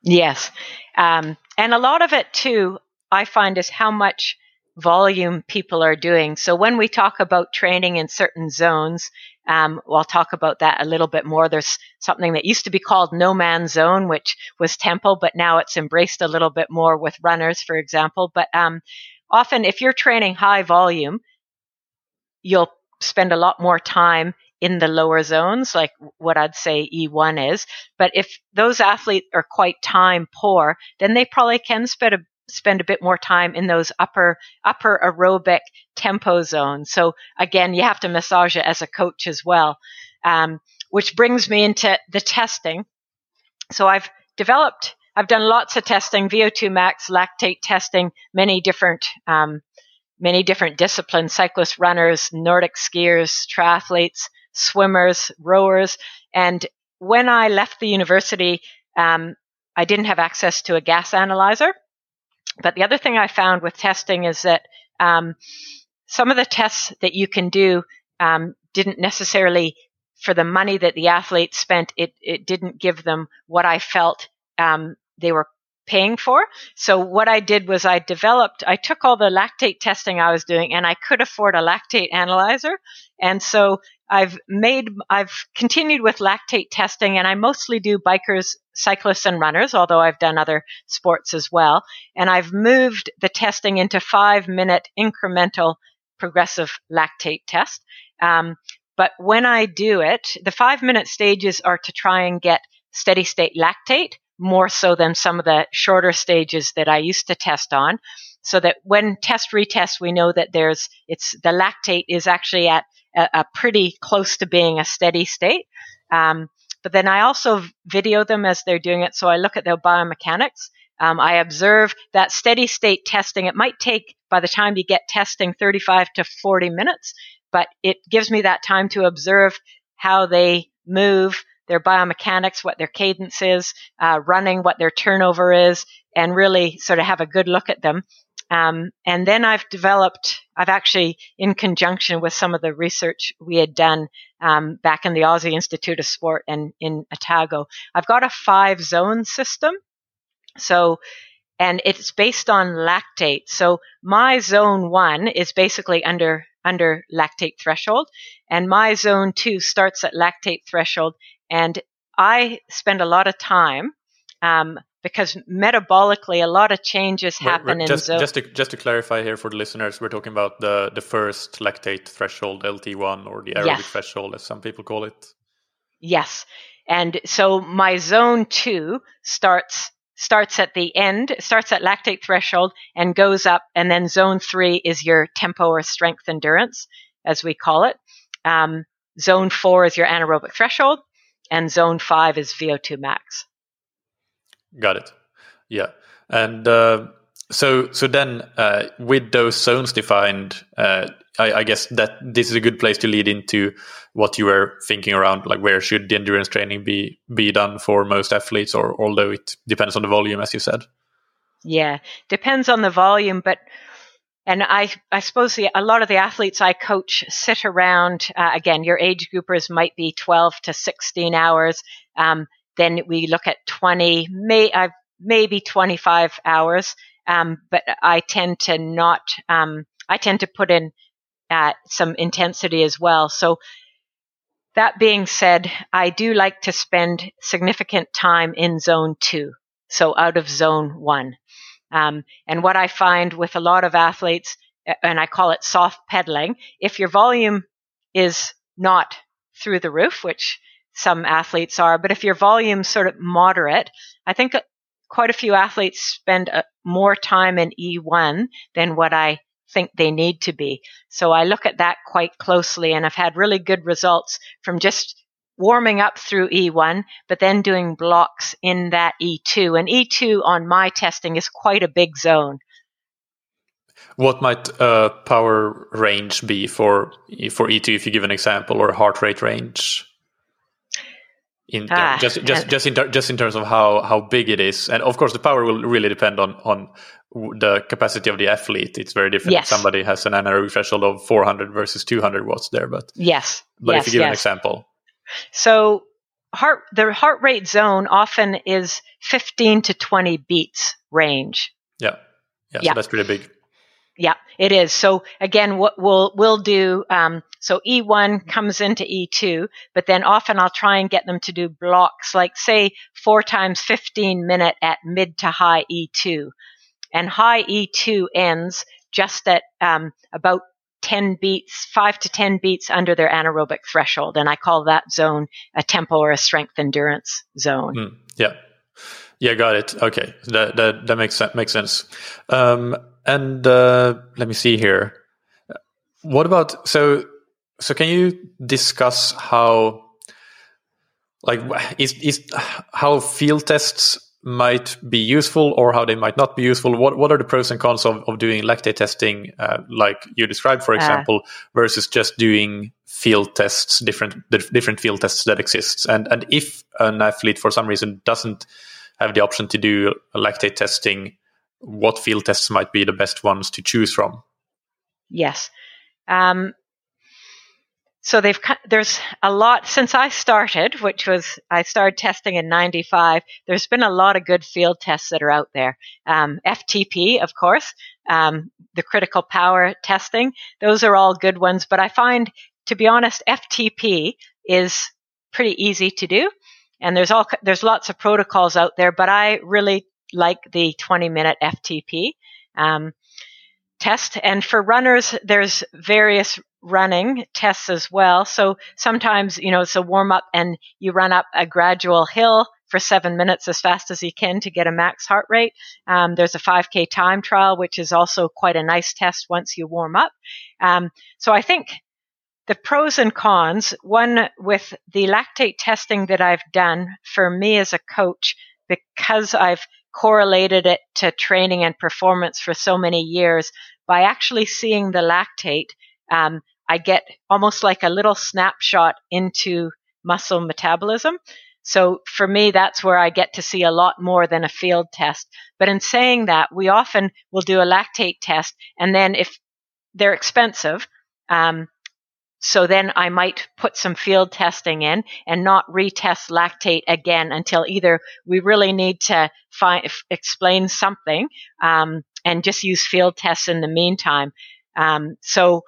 Yes, um, and a lot of it too, I find, is how much volume people are doing. So when we talk about training in certain zones, um, I'll talk about that a little bit more. There's something that used to be called no man's zone, which was tempo, but now it's embraced a little bit more with runners, for example. But um, often, if you're training high volume, you'll spend a lot more time in the lower zones, like what I'd say E1 is. But if those athletes are quite time poor, then they probably can spend a spend a bit more time in those upper upper aerobic tempo zones. So again, you have to massage it as a coach as well. Um, which brings me into the testing. So I've developed, I've done lots of testing, VO2 max, lactate testing, many different, um, many different disciplines, cyclists, runners, Nordic skiers, triathletes, swimmers, rowers. And when I left the university, um, I didn't have access to a gas analyzer. But the other thing I found with testing is that um, some of the tests that you can do um, didn't necessarily, for the money that the athletes spent, it, it didn't give them what I felt um, they were paying for. So what I did was I developed, I took all the lactate testing I was doing and I could afford a lactate analyzer. And so I've made, I've continued with lactate testing and I mostly do bikers, cyclists and runners, although I've done other sports as well. And I've moved the testing into five minute incremental progressive lactate test. Um, but when I do it, the five minute stages are to try and get steady state lactate more so than some of the shorter stages that I used to test on. So that when test retest, we know that there's, it's, the lactate is actually at a, a pretty close to being a steady state. Um, but then I also video them as they're doing it. So I look at their biomechanics. Um, I observe that steady state testing. It might take, by the time you get testing, 35 to 40 minutes, but it gives me that time to observe how they move, their biomechanics, what their cadence is, uh, running, what their turnover is, and really sort of have a good look at them. Um, and then I've developed, I've actually, in conjunction with some of the research we had done um, back in the Aussie Institute of Sport and in Otago, I've got a five zone system. So, and it's based on lactate. So my zone one is basically under under lactate threshold, and my zone two starts at lactate threshold. And I spend a lot of time um, because metabolically a lot of changes happen in just, zone. Just to, just to clarify here for the listeners, we're talking about the, the first lactate threshold, LT1, or the aerobic yes. threshold, as some people call it. Yes. And so my zone two starts starts at the end, starts at lactate threshold and goes up, and then zone three is your tempo or strength endurance, as we call it. Um, zone four is your anaerobic threshold, and zone five is VO2 max. Got it. Yeah, and uh, so so then uh, with those zones defined, uh, I, I, guess that this is a good place to lead into what you were thinking around, like where should the endurance training be be done for most athletes, or although it depends on the volume, as you said. Yeah, depends on the volume, but and I, I suppose the, a lot of the athletes I coach sit around, uh, again, your age groupers might be 12 to 16 hours. Um, then we look at 20, may, uh, maybe 25 hours. Um, but I tend to not, um, I tend to put in uh, some intensity as well. So that being said, I do like to spend significant time in zone two. So out of zone one. Um, and what I find with a lot of athletes, and I call it soft pedaling, if your volume is not through the roof, which some athletes are, but if your volume's sort of moderate, I think quite a few athletes spend uh, more time in E1 than what I think they need to be. So I look at that quite closely and I've had really good results from just warming up through E1, but then doing blocks in that E2. And E2 on my testing is quite a big zone. What might a power range be for for E2 if you give an example or heart rate range? In ah, just just just in just in terms of how how big it is, and of course the power will really depend on on the capacity of the athlete. It's very different. Yes. Somebody has an anaerobic threshold of 400 versus 200 watts there, but yes, but yes, if you give yes. an example, so heart the heart rate zone often is 15 to 20 beats range. Yeah, yeah, yeah. so that's pretty big. Yeah, it is. So again, what we'll we'll do. Um, so E1 comes into E2, but then often I'll try and get them to do blocks, like say four times 15 minute at mid to high E2, and high E2 ends just at um, about 10 beats, five to 10 beats under their anaerobic threshold, and I call that zone a tempo or a strength endurance zone. Mm, yeah. Yeah, got it. Okay, that that that makes makes sense. Um, and uh, let me see here. What about so? So can you discuss how, like, is is how field tests might be useful or how they might not be useful? What what are the pros and cons of, of doing lactate testing, uh, like you described, for uh. example, uh, versus just doing field tests, different the different field tests that exists? And and if an athlete for some reason doesn't have the option to do lactate testing what field tests might be the best ones to choose from? Yes. Um, so they've there's a lot since I started, which was I started testing in '95. There's been a lot of good field tests that are out there. Um, FTP, of course, um, the critical power testing. Those are all good ones. But I find, to be honest, FTP is pretty easy to do, and there's all there's lots of protocols out there. But I really like the 20 minute FTP um, test. And for runners, there's various running tests as well. So sometimes, you know, it's a warm up and you run up a gradual hill for seven minutes as fast as you can to get a max heart rate. Um, there's a 5K time trial, which is also quite a nice test once you warm up. Um, so I think the pros and cons, one with the lactate testing that I've done for me as a coach, because I've correlated it to training and performance for so many years, by actually seeing the lactate, um, I get almost like a little snapshot into muscle metabolism. So for me, that's where I get to see a lot more than a field test. But in saying that, we often will do a lactate test, and then if they're expensive, um, so then I might put some field testing in and not retest lactate again until either we really need to explain something um, and just use field tests in the meantime. Um, so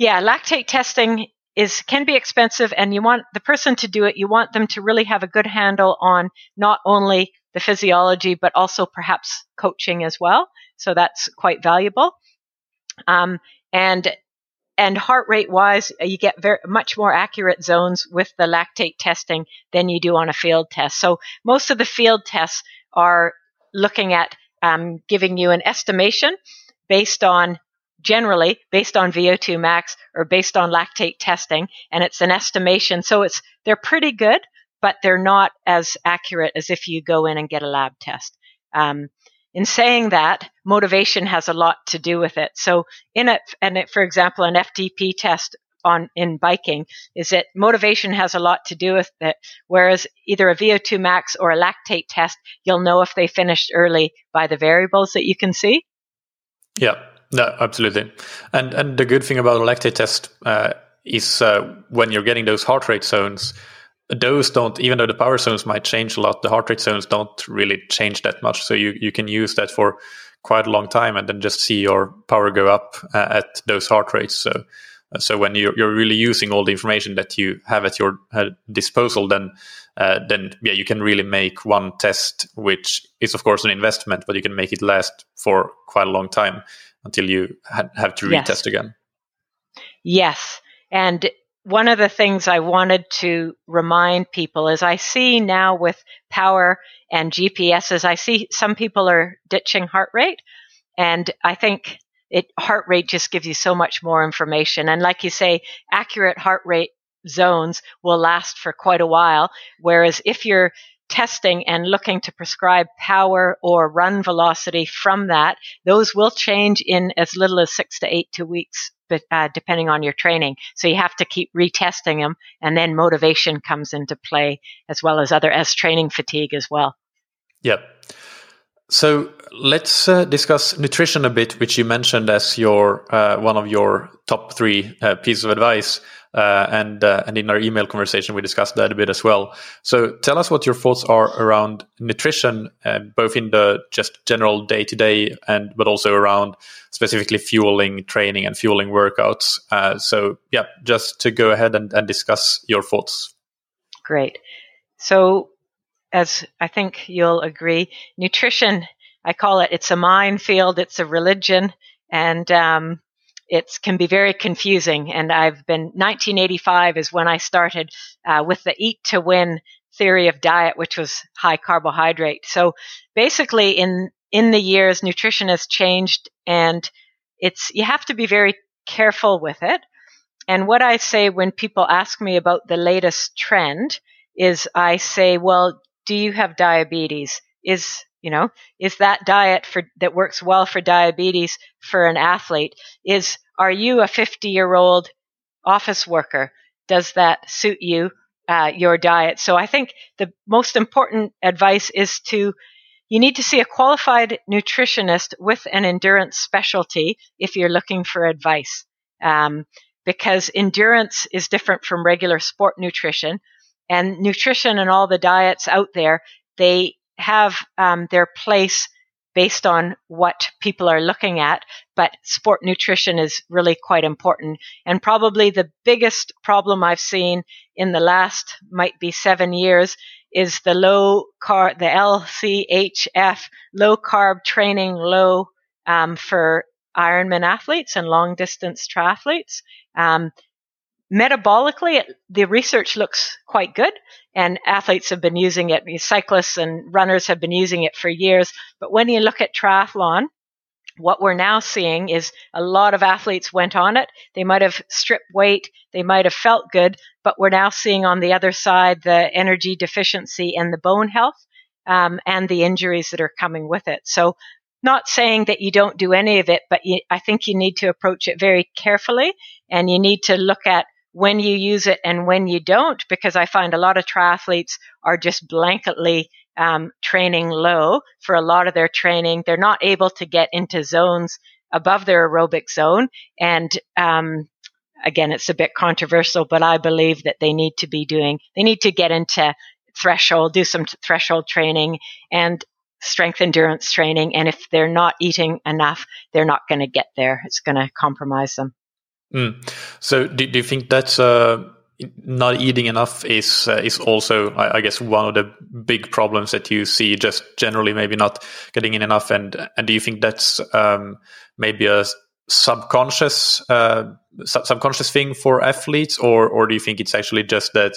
yeah, lactate testing is can be expensive and you want the person to do it you want them to really have a good handle on not only the physiology but also perhaps coaching as well so that's quite valuable um, and and heart rate wise, uh, you get very much more accurate zones with the lactate testing than you do on a field test. So most of the field tests are looking at um, giving you an estimation based on generally based on VO2 max or based on lactate testing, and it's an estimation. So it's they're pretty good, but they're not as accurate as if you go in and get a lab test. Um, in saying that, motivation has a lot to do with it. So in it, and it, for example, an FTP test on in biking is that motivation has a lot to do with it. Whereas either a VO2 max or a lactate test, you'll know if they finished early by the variables that you can see. Yeah, no, absolutely. And and the good thing about a lactate test uh, is uh, when you're getting those heart rate zones, those don't even though the power zones might change a lot the heart rate zones don't really change that much. So you, you can use that for quite a long time and then just see your power go up uh, at those heart rates. So uh, so when you're, you're really using all the information that you have at your uh, disposal then uh, then yeah you can really make one test which is of course an investment but you can make it last for quite a long time until you ha- have to retest yes. again yes and one of the things I wanted to remind people is I see now with power and GPSs, I see some people are ditching heart rate. And I think it heart rate just gives you so much more information. And like you say, accurate heart rate zones will last for quite a while. Whereas if you're testing and looking to prescribe power or run velocity from that, those will change in as little as six to eight to weeks, but, uh, depending on your training. So you have to keep retesting them, and then motivation comes into play as well as other as training fatigue as well. Yep. So let's uh, discuss nutrition a bit, which you mentioned as your uh, one of your top three uh, pieces of advice. Uh, and uh, and in our email conversation, we discussed that a bit as well. So tell us what your thoughts are around nutrition, uh, both in the just general day to day, and but also around specifically fueling training and fueling workouts. so yeah, just to go ahead and, and discuss your thoughts. Great. So as I think you'll agree, nutrition, I call it, it's a minefield, it's a religion, and um, it can be very confusing. And I've been, 1985 is when I started uh, with the eat to win theory of diet, which was high carbohydrate. So basically, in in the years, nutrition has changed, and it's you have to be very careful with it. And what I say when people ask me about the latest trend is I say, well, do you have diabetes? Is you know is that diet for that works well for diabetes for an athlete? Is are you a 50 year old office worker? Does that suit you? Uh, your diet. So I think the most important advice is to you need to see a qualified nutritionist with an endurance specialty if you're looking for advice. Um, because endurance is different from regular sport nutrition and nutrition and all the diets out there, they have um, their place based on what people are looking at. But sport nutrition is really quite important. And probably the biggest problem I've seen in the last might be seven years is the low carb, the LCHF, low carb training low um, for Ironman athletes and long distance triathletes. Um, metabolically, the research looks quite good, and athletes have been using it. Cyclists and runners have been using it for years. But when you look at triathlon, what we're now seeing is a lot of athletes went on it. They might have stripped weight, they might have felt good, but we're now seeing on the other side the energy deficiency and the bone health um, and the injuries that are coming with it. So, not saying that you don't do any of it, but you, I think you need to approach it very carefully and you need to look at when you use it and when you don't, because I find a lot of triathletes are just blanketly um, training low for a lot of their training. They're not able to get into zones above their aerobic zone. And um, again, it's a bit controversial, but I believe that they need to be doing, they need to get into threshold, do some threshold training and strength endurance training. And if they're not eating enough, they're not going to get there. It's going to compromise them. Mm. So, do, do, you think that's uh, not eating enough is uh, is also, I, I, guess, one of the big problems that you see? Just generally, maybe not getting in enough, and and do you think that's um, maybe a subconscious uh, sub- subconscious thing for athletes, or or do you think it's actually just that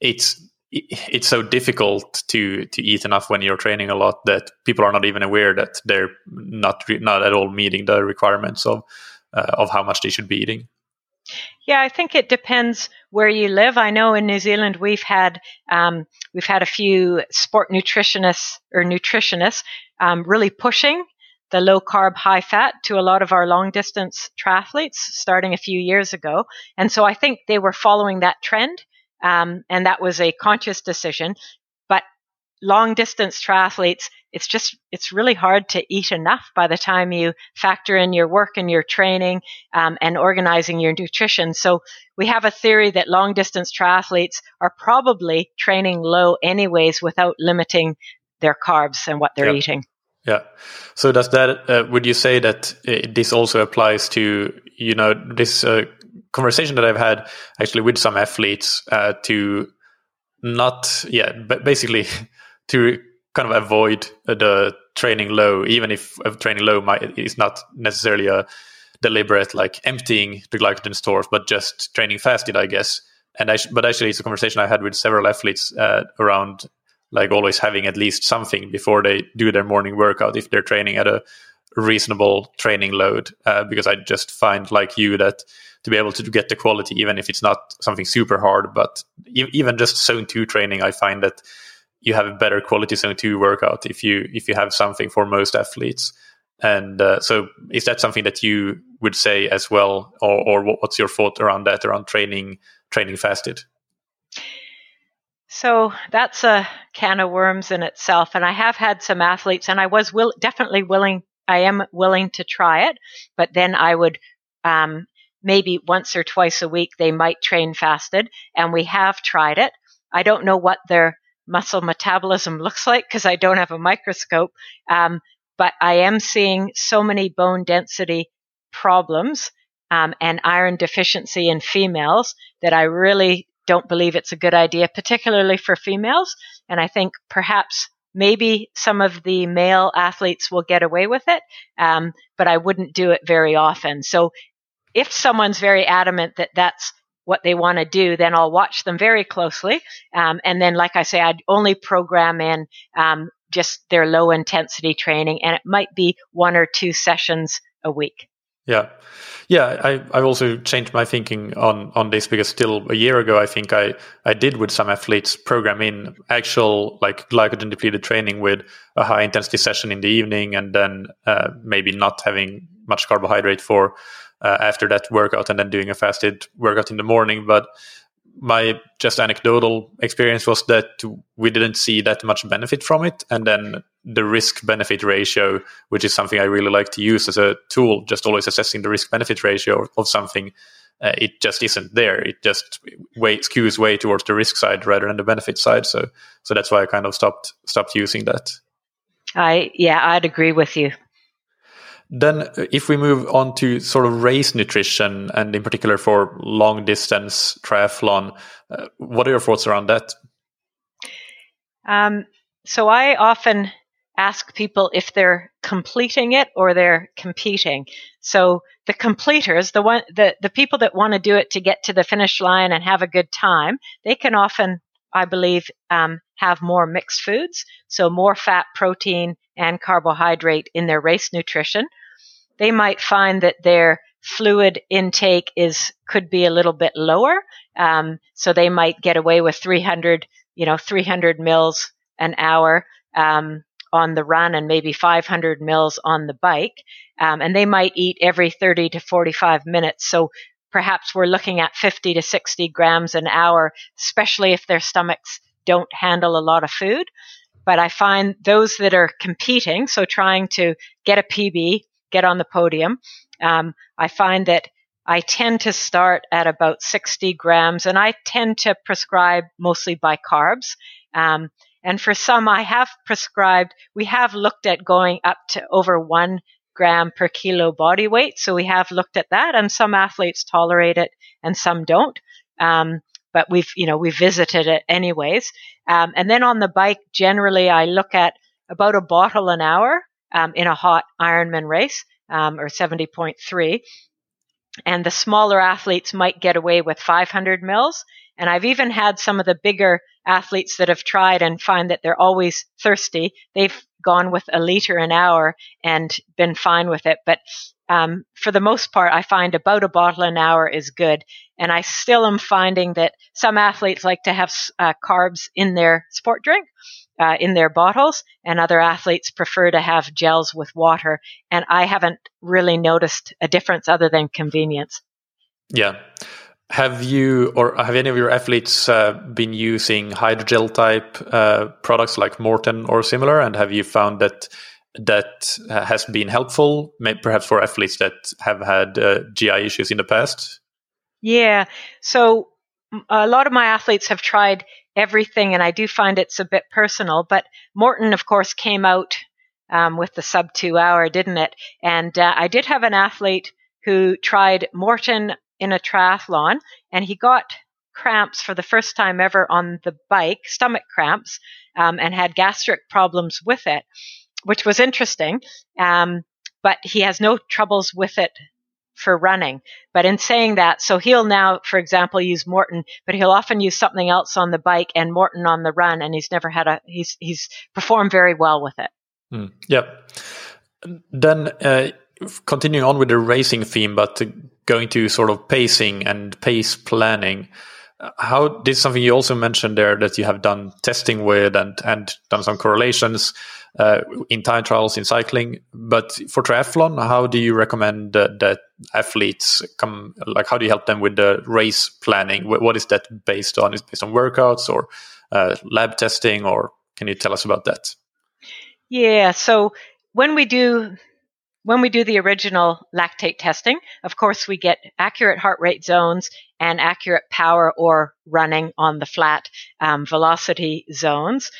it's it's so difficult to to eat enough when you're training a lot that people are not even aware that they're not not at all meeting the requirements of uh, of how much they should be eating? Yeah, I think it depends where you live. I know in New Zealand we've had um, we've had a few sport nutritionists or nutritionists um, really pushing the low carb, high fat to a lot of our long distance triathletes starting a few years ago. And so I think they were following that trend. Um, and that was a conscious decision long distance triathletes, it's just, it's really hard to eat enough by the time you factor in your work and your training um, and organizing your nutrition. So we have a theory that long distance triathletes are probably training low anyways without limiting their carbs and what they're yep. eating. Yeah. So does that, uh, would you say that uh, this also applies to, you know, this uh, conversation that I've had actually with some athletes uh, to not, yeah, but basically to kind of avoid the training low, even if a training low might, is not necessarily a deliberate like emptying the glycogen stores, but just training fasted, I guess. And I, but actually, it's a conversation I had with several athletes uh, around like always having at least something before they do their morning workout if they're training at a reasonable training load. Uh, because I just find like you that to be able to get the quality, even if it's not something super hard, but e- even just zone two training, I find that you have a better quality zone two workout if you if you have something for most athletes. And uh, so, is that something that you would say as well, or, or what's your thought around that, around training training fasted? So that's a can of worms in itself. And I have had some athletes, and I was will, definitely willing. I am willing to try it, but then I would um, maybe once or twice a week they might train fasted, and we have tried it. I don't know what their muscle metabolism looks like because I don't have a microscope, um, but I am seeing so many bone density problems um, and iron deficiency in females that I really don't believe it's a good idea, particularly for females. And I think perhaps maybe some of the male athletes will get away with it, um, but I wouldn't do it very often. So if someone's very adamant that that's what they want to do, then I'll watch them very closely. Um, and then, like I say, I'd only program in um, just their low intensity training, and it might be one or two sessions a week. Yeah, yeah. I I've also changed my thinking on on this because still a year ago, I think I I did with some athletes program in actual like glycogen depleted training with a high intensity session in the evening, and then uh, maybe not having much carbohydrate for uh, after that workout, and then doing a fasted workout in the morning, but my just anecdotal experience was that we didn't see that much benefit from it. And then the risk benefit ratio which is something i really like to use as a tool just always assessing the risk benefit ratio of something uh, it just isn't there. It just way skews way towards the risk side rather than the benefit side. So so that's why i kind of stopped stopped using that. I yeah i'd agree with you then, uh, if we move on to sort of race nutrition, and in particular for long distance triathlon, uh, what are your thoughts around that? Um, so, I often ask people if they're completing it or they're competing. So, the completers, the one, the, the people that want to do it to get to the finish line and have a good time, they can often, I believe, um, have more mixed foods, so more fat, protein, and carbohydrate in their race nutrition they might find that their fluid intake is could be a little bit lower. Um, so they might get away with 300, you know, 300 mils an hour um, on the run and maybe 500 mils on the bike. Um, and they might eat every 30 to 45 minutes. So perhaps we're looking at 50 to 60 grams an hour, especially if their stomachs don't handle a lot of food. But I find those that are competing, so trying to get a PB get on the podium. Um, I find that I tend to start at about 60 grams, and I tend to prescribe mostly by carbs. Um, and for some, I have prescribed, we have looked at going up to over one gram per kilo body weight. So we have looked at that, and some athletes tolerate it and some don't. Um, but we've, you know, we visited it anyways. Um, and then on the bike, generally, I look at about a bottle an hour um, in a hot Ironman race um, or 70.3. And the smaller athletes might get away with 500 mils. And I've even had some of the bigger athletes that have tried and find that they're always thirsty. They've gone with a liter an hour and been fine with it. But um, for the most part, I find about a bottle an hour is good. And I still am finding that some athletes like to have uh, carbs in their sport drink uh, in their bottles, and other athletes prefer to have gels with water. And I haven't really noticed a difference other than convenience. Yeah. Have you or have any of your athletes uh, been using hydrogel type uh, products like Maurten or similar? And have you found that that has been helpful, perhaps for athletes that have had uh, GI issues in the past? Yeah. So a lot of my athletes have tried everything, and I do find it's a bit personal. But Maurten, of course, came out um, with the sub two hour, didn't it? And uh, I did have an athlete who tried Maurten in a triathlon, and he got cramps for the first time ever on the bike, stomach cramps, um, and had gastric problems with it, which was interesting. Um, but he has no troubles with it for running. But in saying that, so he'll now, for example, use Maurten, but he'll often use something else on the bike and Maurten on the run, and he's never had a he's he's performed very well with it. Mm, yep. Then uh, continuing on with the racing theme, but going to sort of pacing and pace planning. how this is something you also mentioned there that you have done testing with and and done some correlations uh, in time trials in cycling. But for triathlon, how do you recommend that athletes come? Like, how do you help them with the race planning? What is that based on? Is based on workouts or uh, lab testing, or can you tell us about that? Yeah. So when we do when we do the original lactate testing, of course, we get accurate heart rate zones and accurate power or running on the flat um, velocity zones.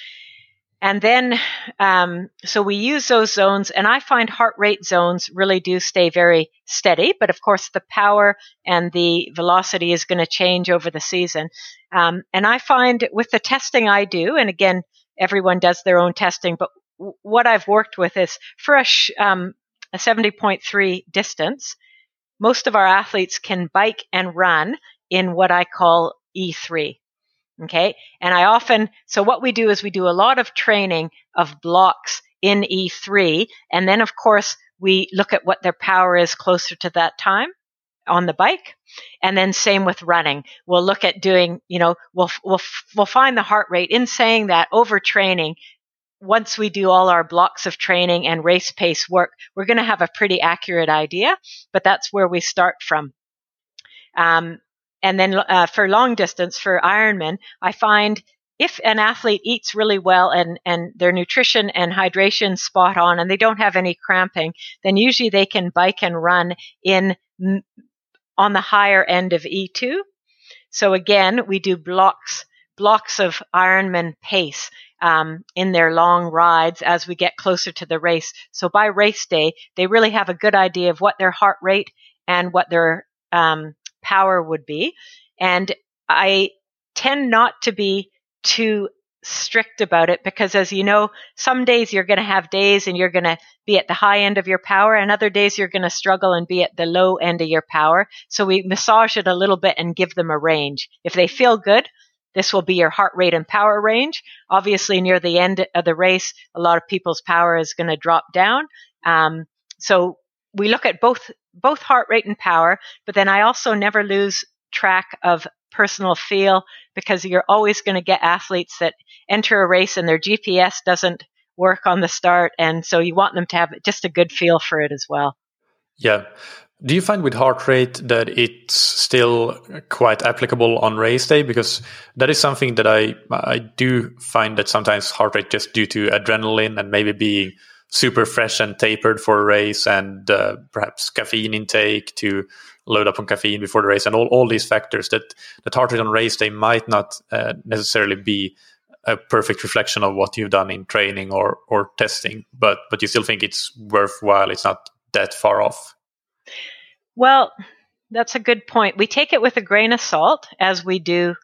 And then, um, so we use those zones, and I find heart rate zones really do stay very steady. But of course, the power and the velocity is going to change over the season. Um, and I find with the testing I do, and again, everyone does their own testing, but what I've worked with is for a, sh- um, a 70.3 distance, most of our athletes can bike and run in what I call E3. Okay. And I often, so what we do is we do a lot of training of blocks in E3. And then, of course, we look at what their power is closer to that time on the bike. And then same with running. We'll look at doing, you know, we'll, we'll, we'll find the heart rate in saying that overtraining once we do all our blocks of training and race pace work, we're going to have a pretty accurate idea, but that's where we start from. Um, and then uh, for long distance, for Ironman, I find if an athlete eats really well and, and their nutrition and hydration spot on and they don't have any cramping, then usually they can bike and run in on the higher end of E2. So again, we do blocks blocks of Ironman pace um, in their long rides as we get closer to the race. So by race day, they really have a good idea of what their heart rate and what their um, power would be. And I tend not to be too strict about it because as you know, some days you're going to have days and you're going to be at the high end of your power and other days you're going to struggle and be at the low end of your power. So we massage it a little bit and give them a range. If they feel good, this will be your heart rate and power range. Obviously, near the end of the race, a lot of people's power is going to drop down. Um, so we look at both both heart rate and power, but then I also never lose track of personal feel because you're always going to get athletes that enter a race and their GPS doesn't work on the start, and so you want them to have just a good feel for it as well. Yeah. Do you find with heart rate that it's still quite applicable on race day? Because that is something that I I do find that sometimes heart rate just due to adrenaline and maybe being super fresh and tapered for a race and uh, perhaps caffeine intake to load up on caffeine before the race and all, all these factors that that heart rate on race day might not uh, necessarily be a perfect reflection of what you've done in training or or testing but but you still think it's worthwhile it's not that far off well, that's a good point. We take it with a grain of salt as we do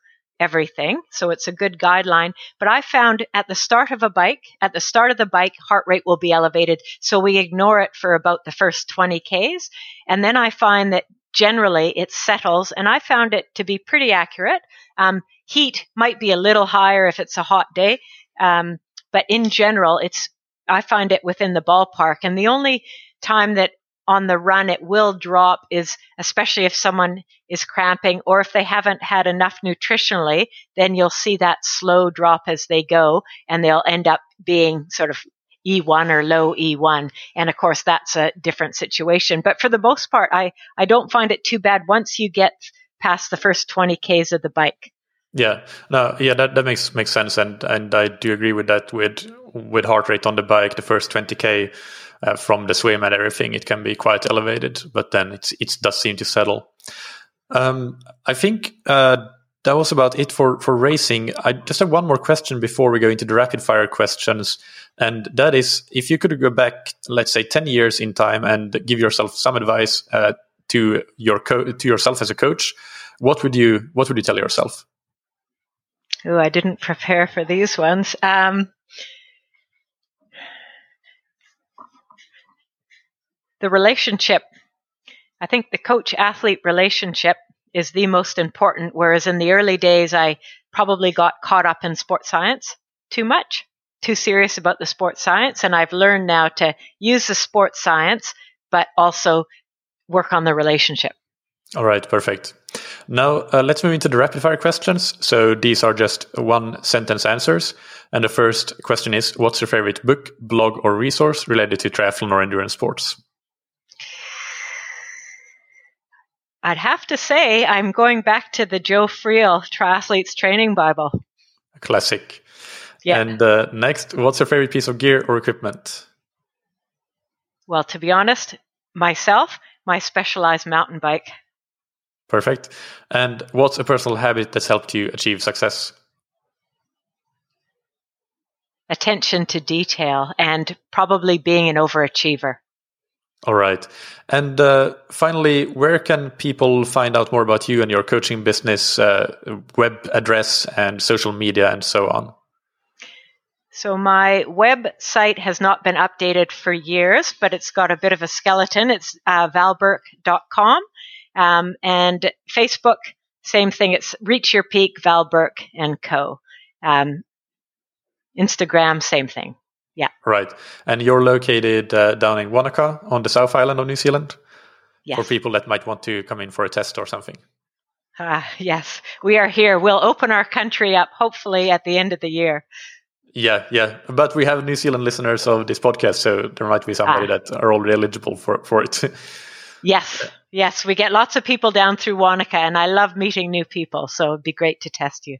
everything. So it's a good guideline. But I found at the start of a bike, at the start of the bike, heart rate will be elevated. So we ignore it for about the first 20 Ks. And then I find that generally it settles. And I found it to be pretty accurate. Um, heat might be a little higher if it's a hot day. Um, but in general, it's, I find it within the ballpark. And the only time that on the run it will drop is especially if someone is cramping or if they haven't had enough nutritionally, then you'll see that slow drop as they go and they'll end up being sort of E1 or low E1. And of course, that's a different situation. But for the most part, I, I don't find it too bad once you get past the first 20 Ks of the bike. Yeah, no, yeah, that, that makes makes sense, and and I do agree with that. With with heart rate on the bike, the first twenty k uh, from the swim and everything, it can be quite elevated, but then it's, it does seem to settle. Um, I think uh, that was about it for, for racing. I just have one more question before we go into the rapid fire questions. And that is if you could go back, let's say 10 years in time and give yourself some advice uh, to your co- to yourself as a coach, what would you what would you tell yourself? Oh, I didn't prepare for these ones. Um, the relationship, I think the coach athlete relationship is the most important. Whereas in the early days, I probably got caught up in sports science too much, too serious about the sports science. And I've learned now to use the sports science, but also work on the relationship. All right, perfect. Now uh, let's move into the rapid fire questions. So these are just one sentence answers. And the first question is What's your favorite book, blog, or resource related to triathlon or endurance sports? I'd have to say I'm going back to the Joe Friel Triathletes Training Bible. A classic. Yeah. And uh, next, what's your favorite piece of gear or equipment? Well, to be honest, myself, my specialized mountain bike. Perfect. And what's a personal habit that's helped you achieve success? Attention to detail and probably being an overachiever. All right. And uh, finally, where can people find out more about you and your coaching business, uh, web address, and social media, and so on? So, my website has not been updated for years, but it's got a bit of a skeleton. It's uh, valburke.com. Um, and Facebook, same thing. It's Reach Your Peak, Val Burke and Co. Um, Instagram, same thing. Yeah. Right. And you're located uh, down in Wanaka on the South Island of New Zealand? Yes. For people that might want to come in for a test or something. Uh, yes, we are here. We'll open our country up hopefully at the end of the year. Yeah, yeah. But we have New Zealand listeners of this podcast, so there might be somebody ah. that are already eligible for, for it. yes, yes. We get lots of people down through Wanaka, and I love meeting new people, so it'd be great to test you.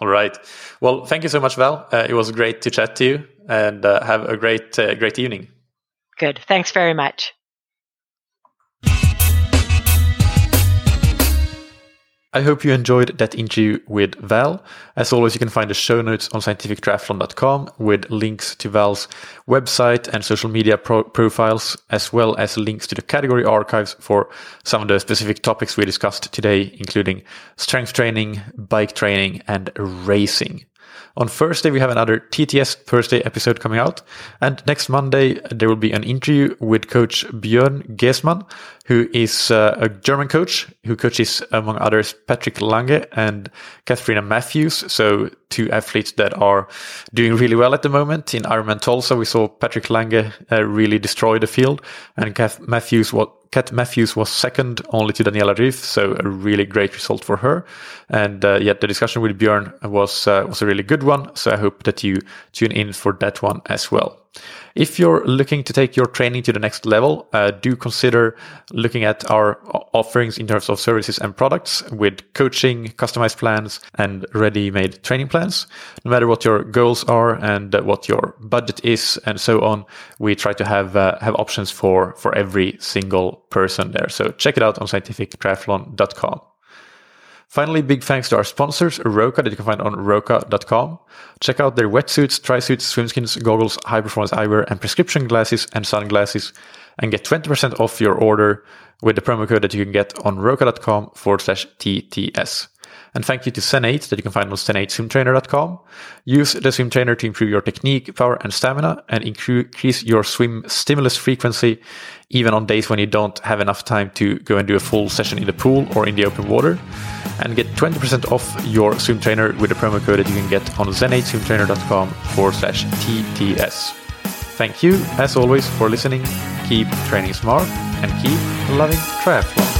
All right. Well, thank you so much, Val. Uh, it was great to chat to you, and uh, have a great, uh, great evening. Good. Thanks very much. I hope you enjoyed that interview with Val. As always, you can find the show notes on scientifictriathlon.com with links to Val's website and social media pro- profiles, as well as links to the category archives for some of the specific topics we discussed today, including strength training, bike training, and racing. On Thursday, we have another TTS Thursday episode coming out. And next Monday, there will be an interview with coach Björn Geesmann, who is uh, a German coach who coaches, among others, Patrick Lange and Katharina Matthews. So two athletes that are doing really well at the moment. In Ironman Tulsa, we saw Patrick Lange uh, really destroy the field and Kath Matthews what Kat Matthews was second only to Daniela Ryf, so a really great result for her. And uh, yet the discussion with Björn was uh, was a really good one. So I hope that you tune in for that one as well. If you're looking to take your training to the next level, uh, do consider looking at our offerings in terms of services and products with coaching, customized plans, and ready-made training plans. No matter what your goals are and what your budget is, and so on, we try to have uh, have options for for every single person there. So check it out on scientifictriathlon.com. Finally, big thanks to our sponsors, Roka, that you can find on roka.com. Check out their wetsuits, tri-suits, swimskins, goggles, high-performance eyewear, and prescription glasses and sunglasses, and get 20% off your order with the promo code that you can get on roka.com forward slash TTS. And thank you to Zen8 that you can find on zen8swimtrainer.com. Use the swim trainer to improve your technique, power, and stamina and increase your swim stimulus frequency, even on days when you don't have enough time to go and do a full session in the pool or in the open water. And get 20% off your swim trainer with the promo code that you can get on zen8swimtrainer.com forward slash TTS. Thank you, as always, for listening. Keep training smart and keep loving triathlon.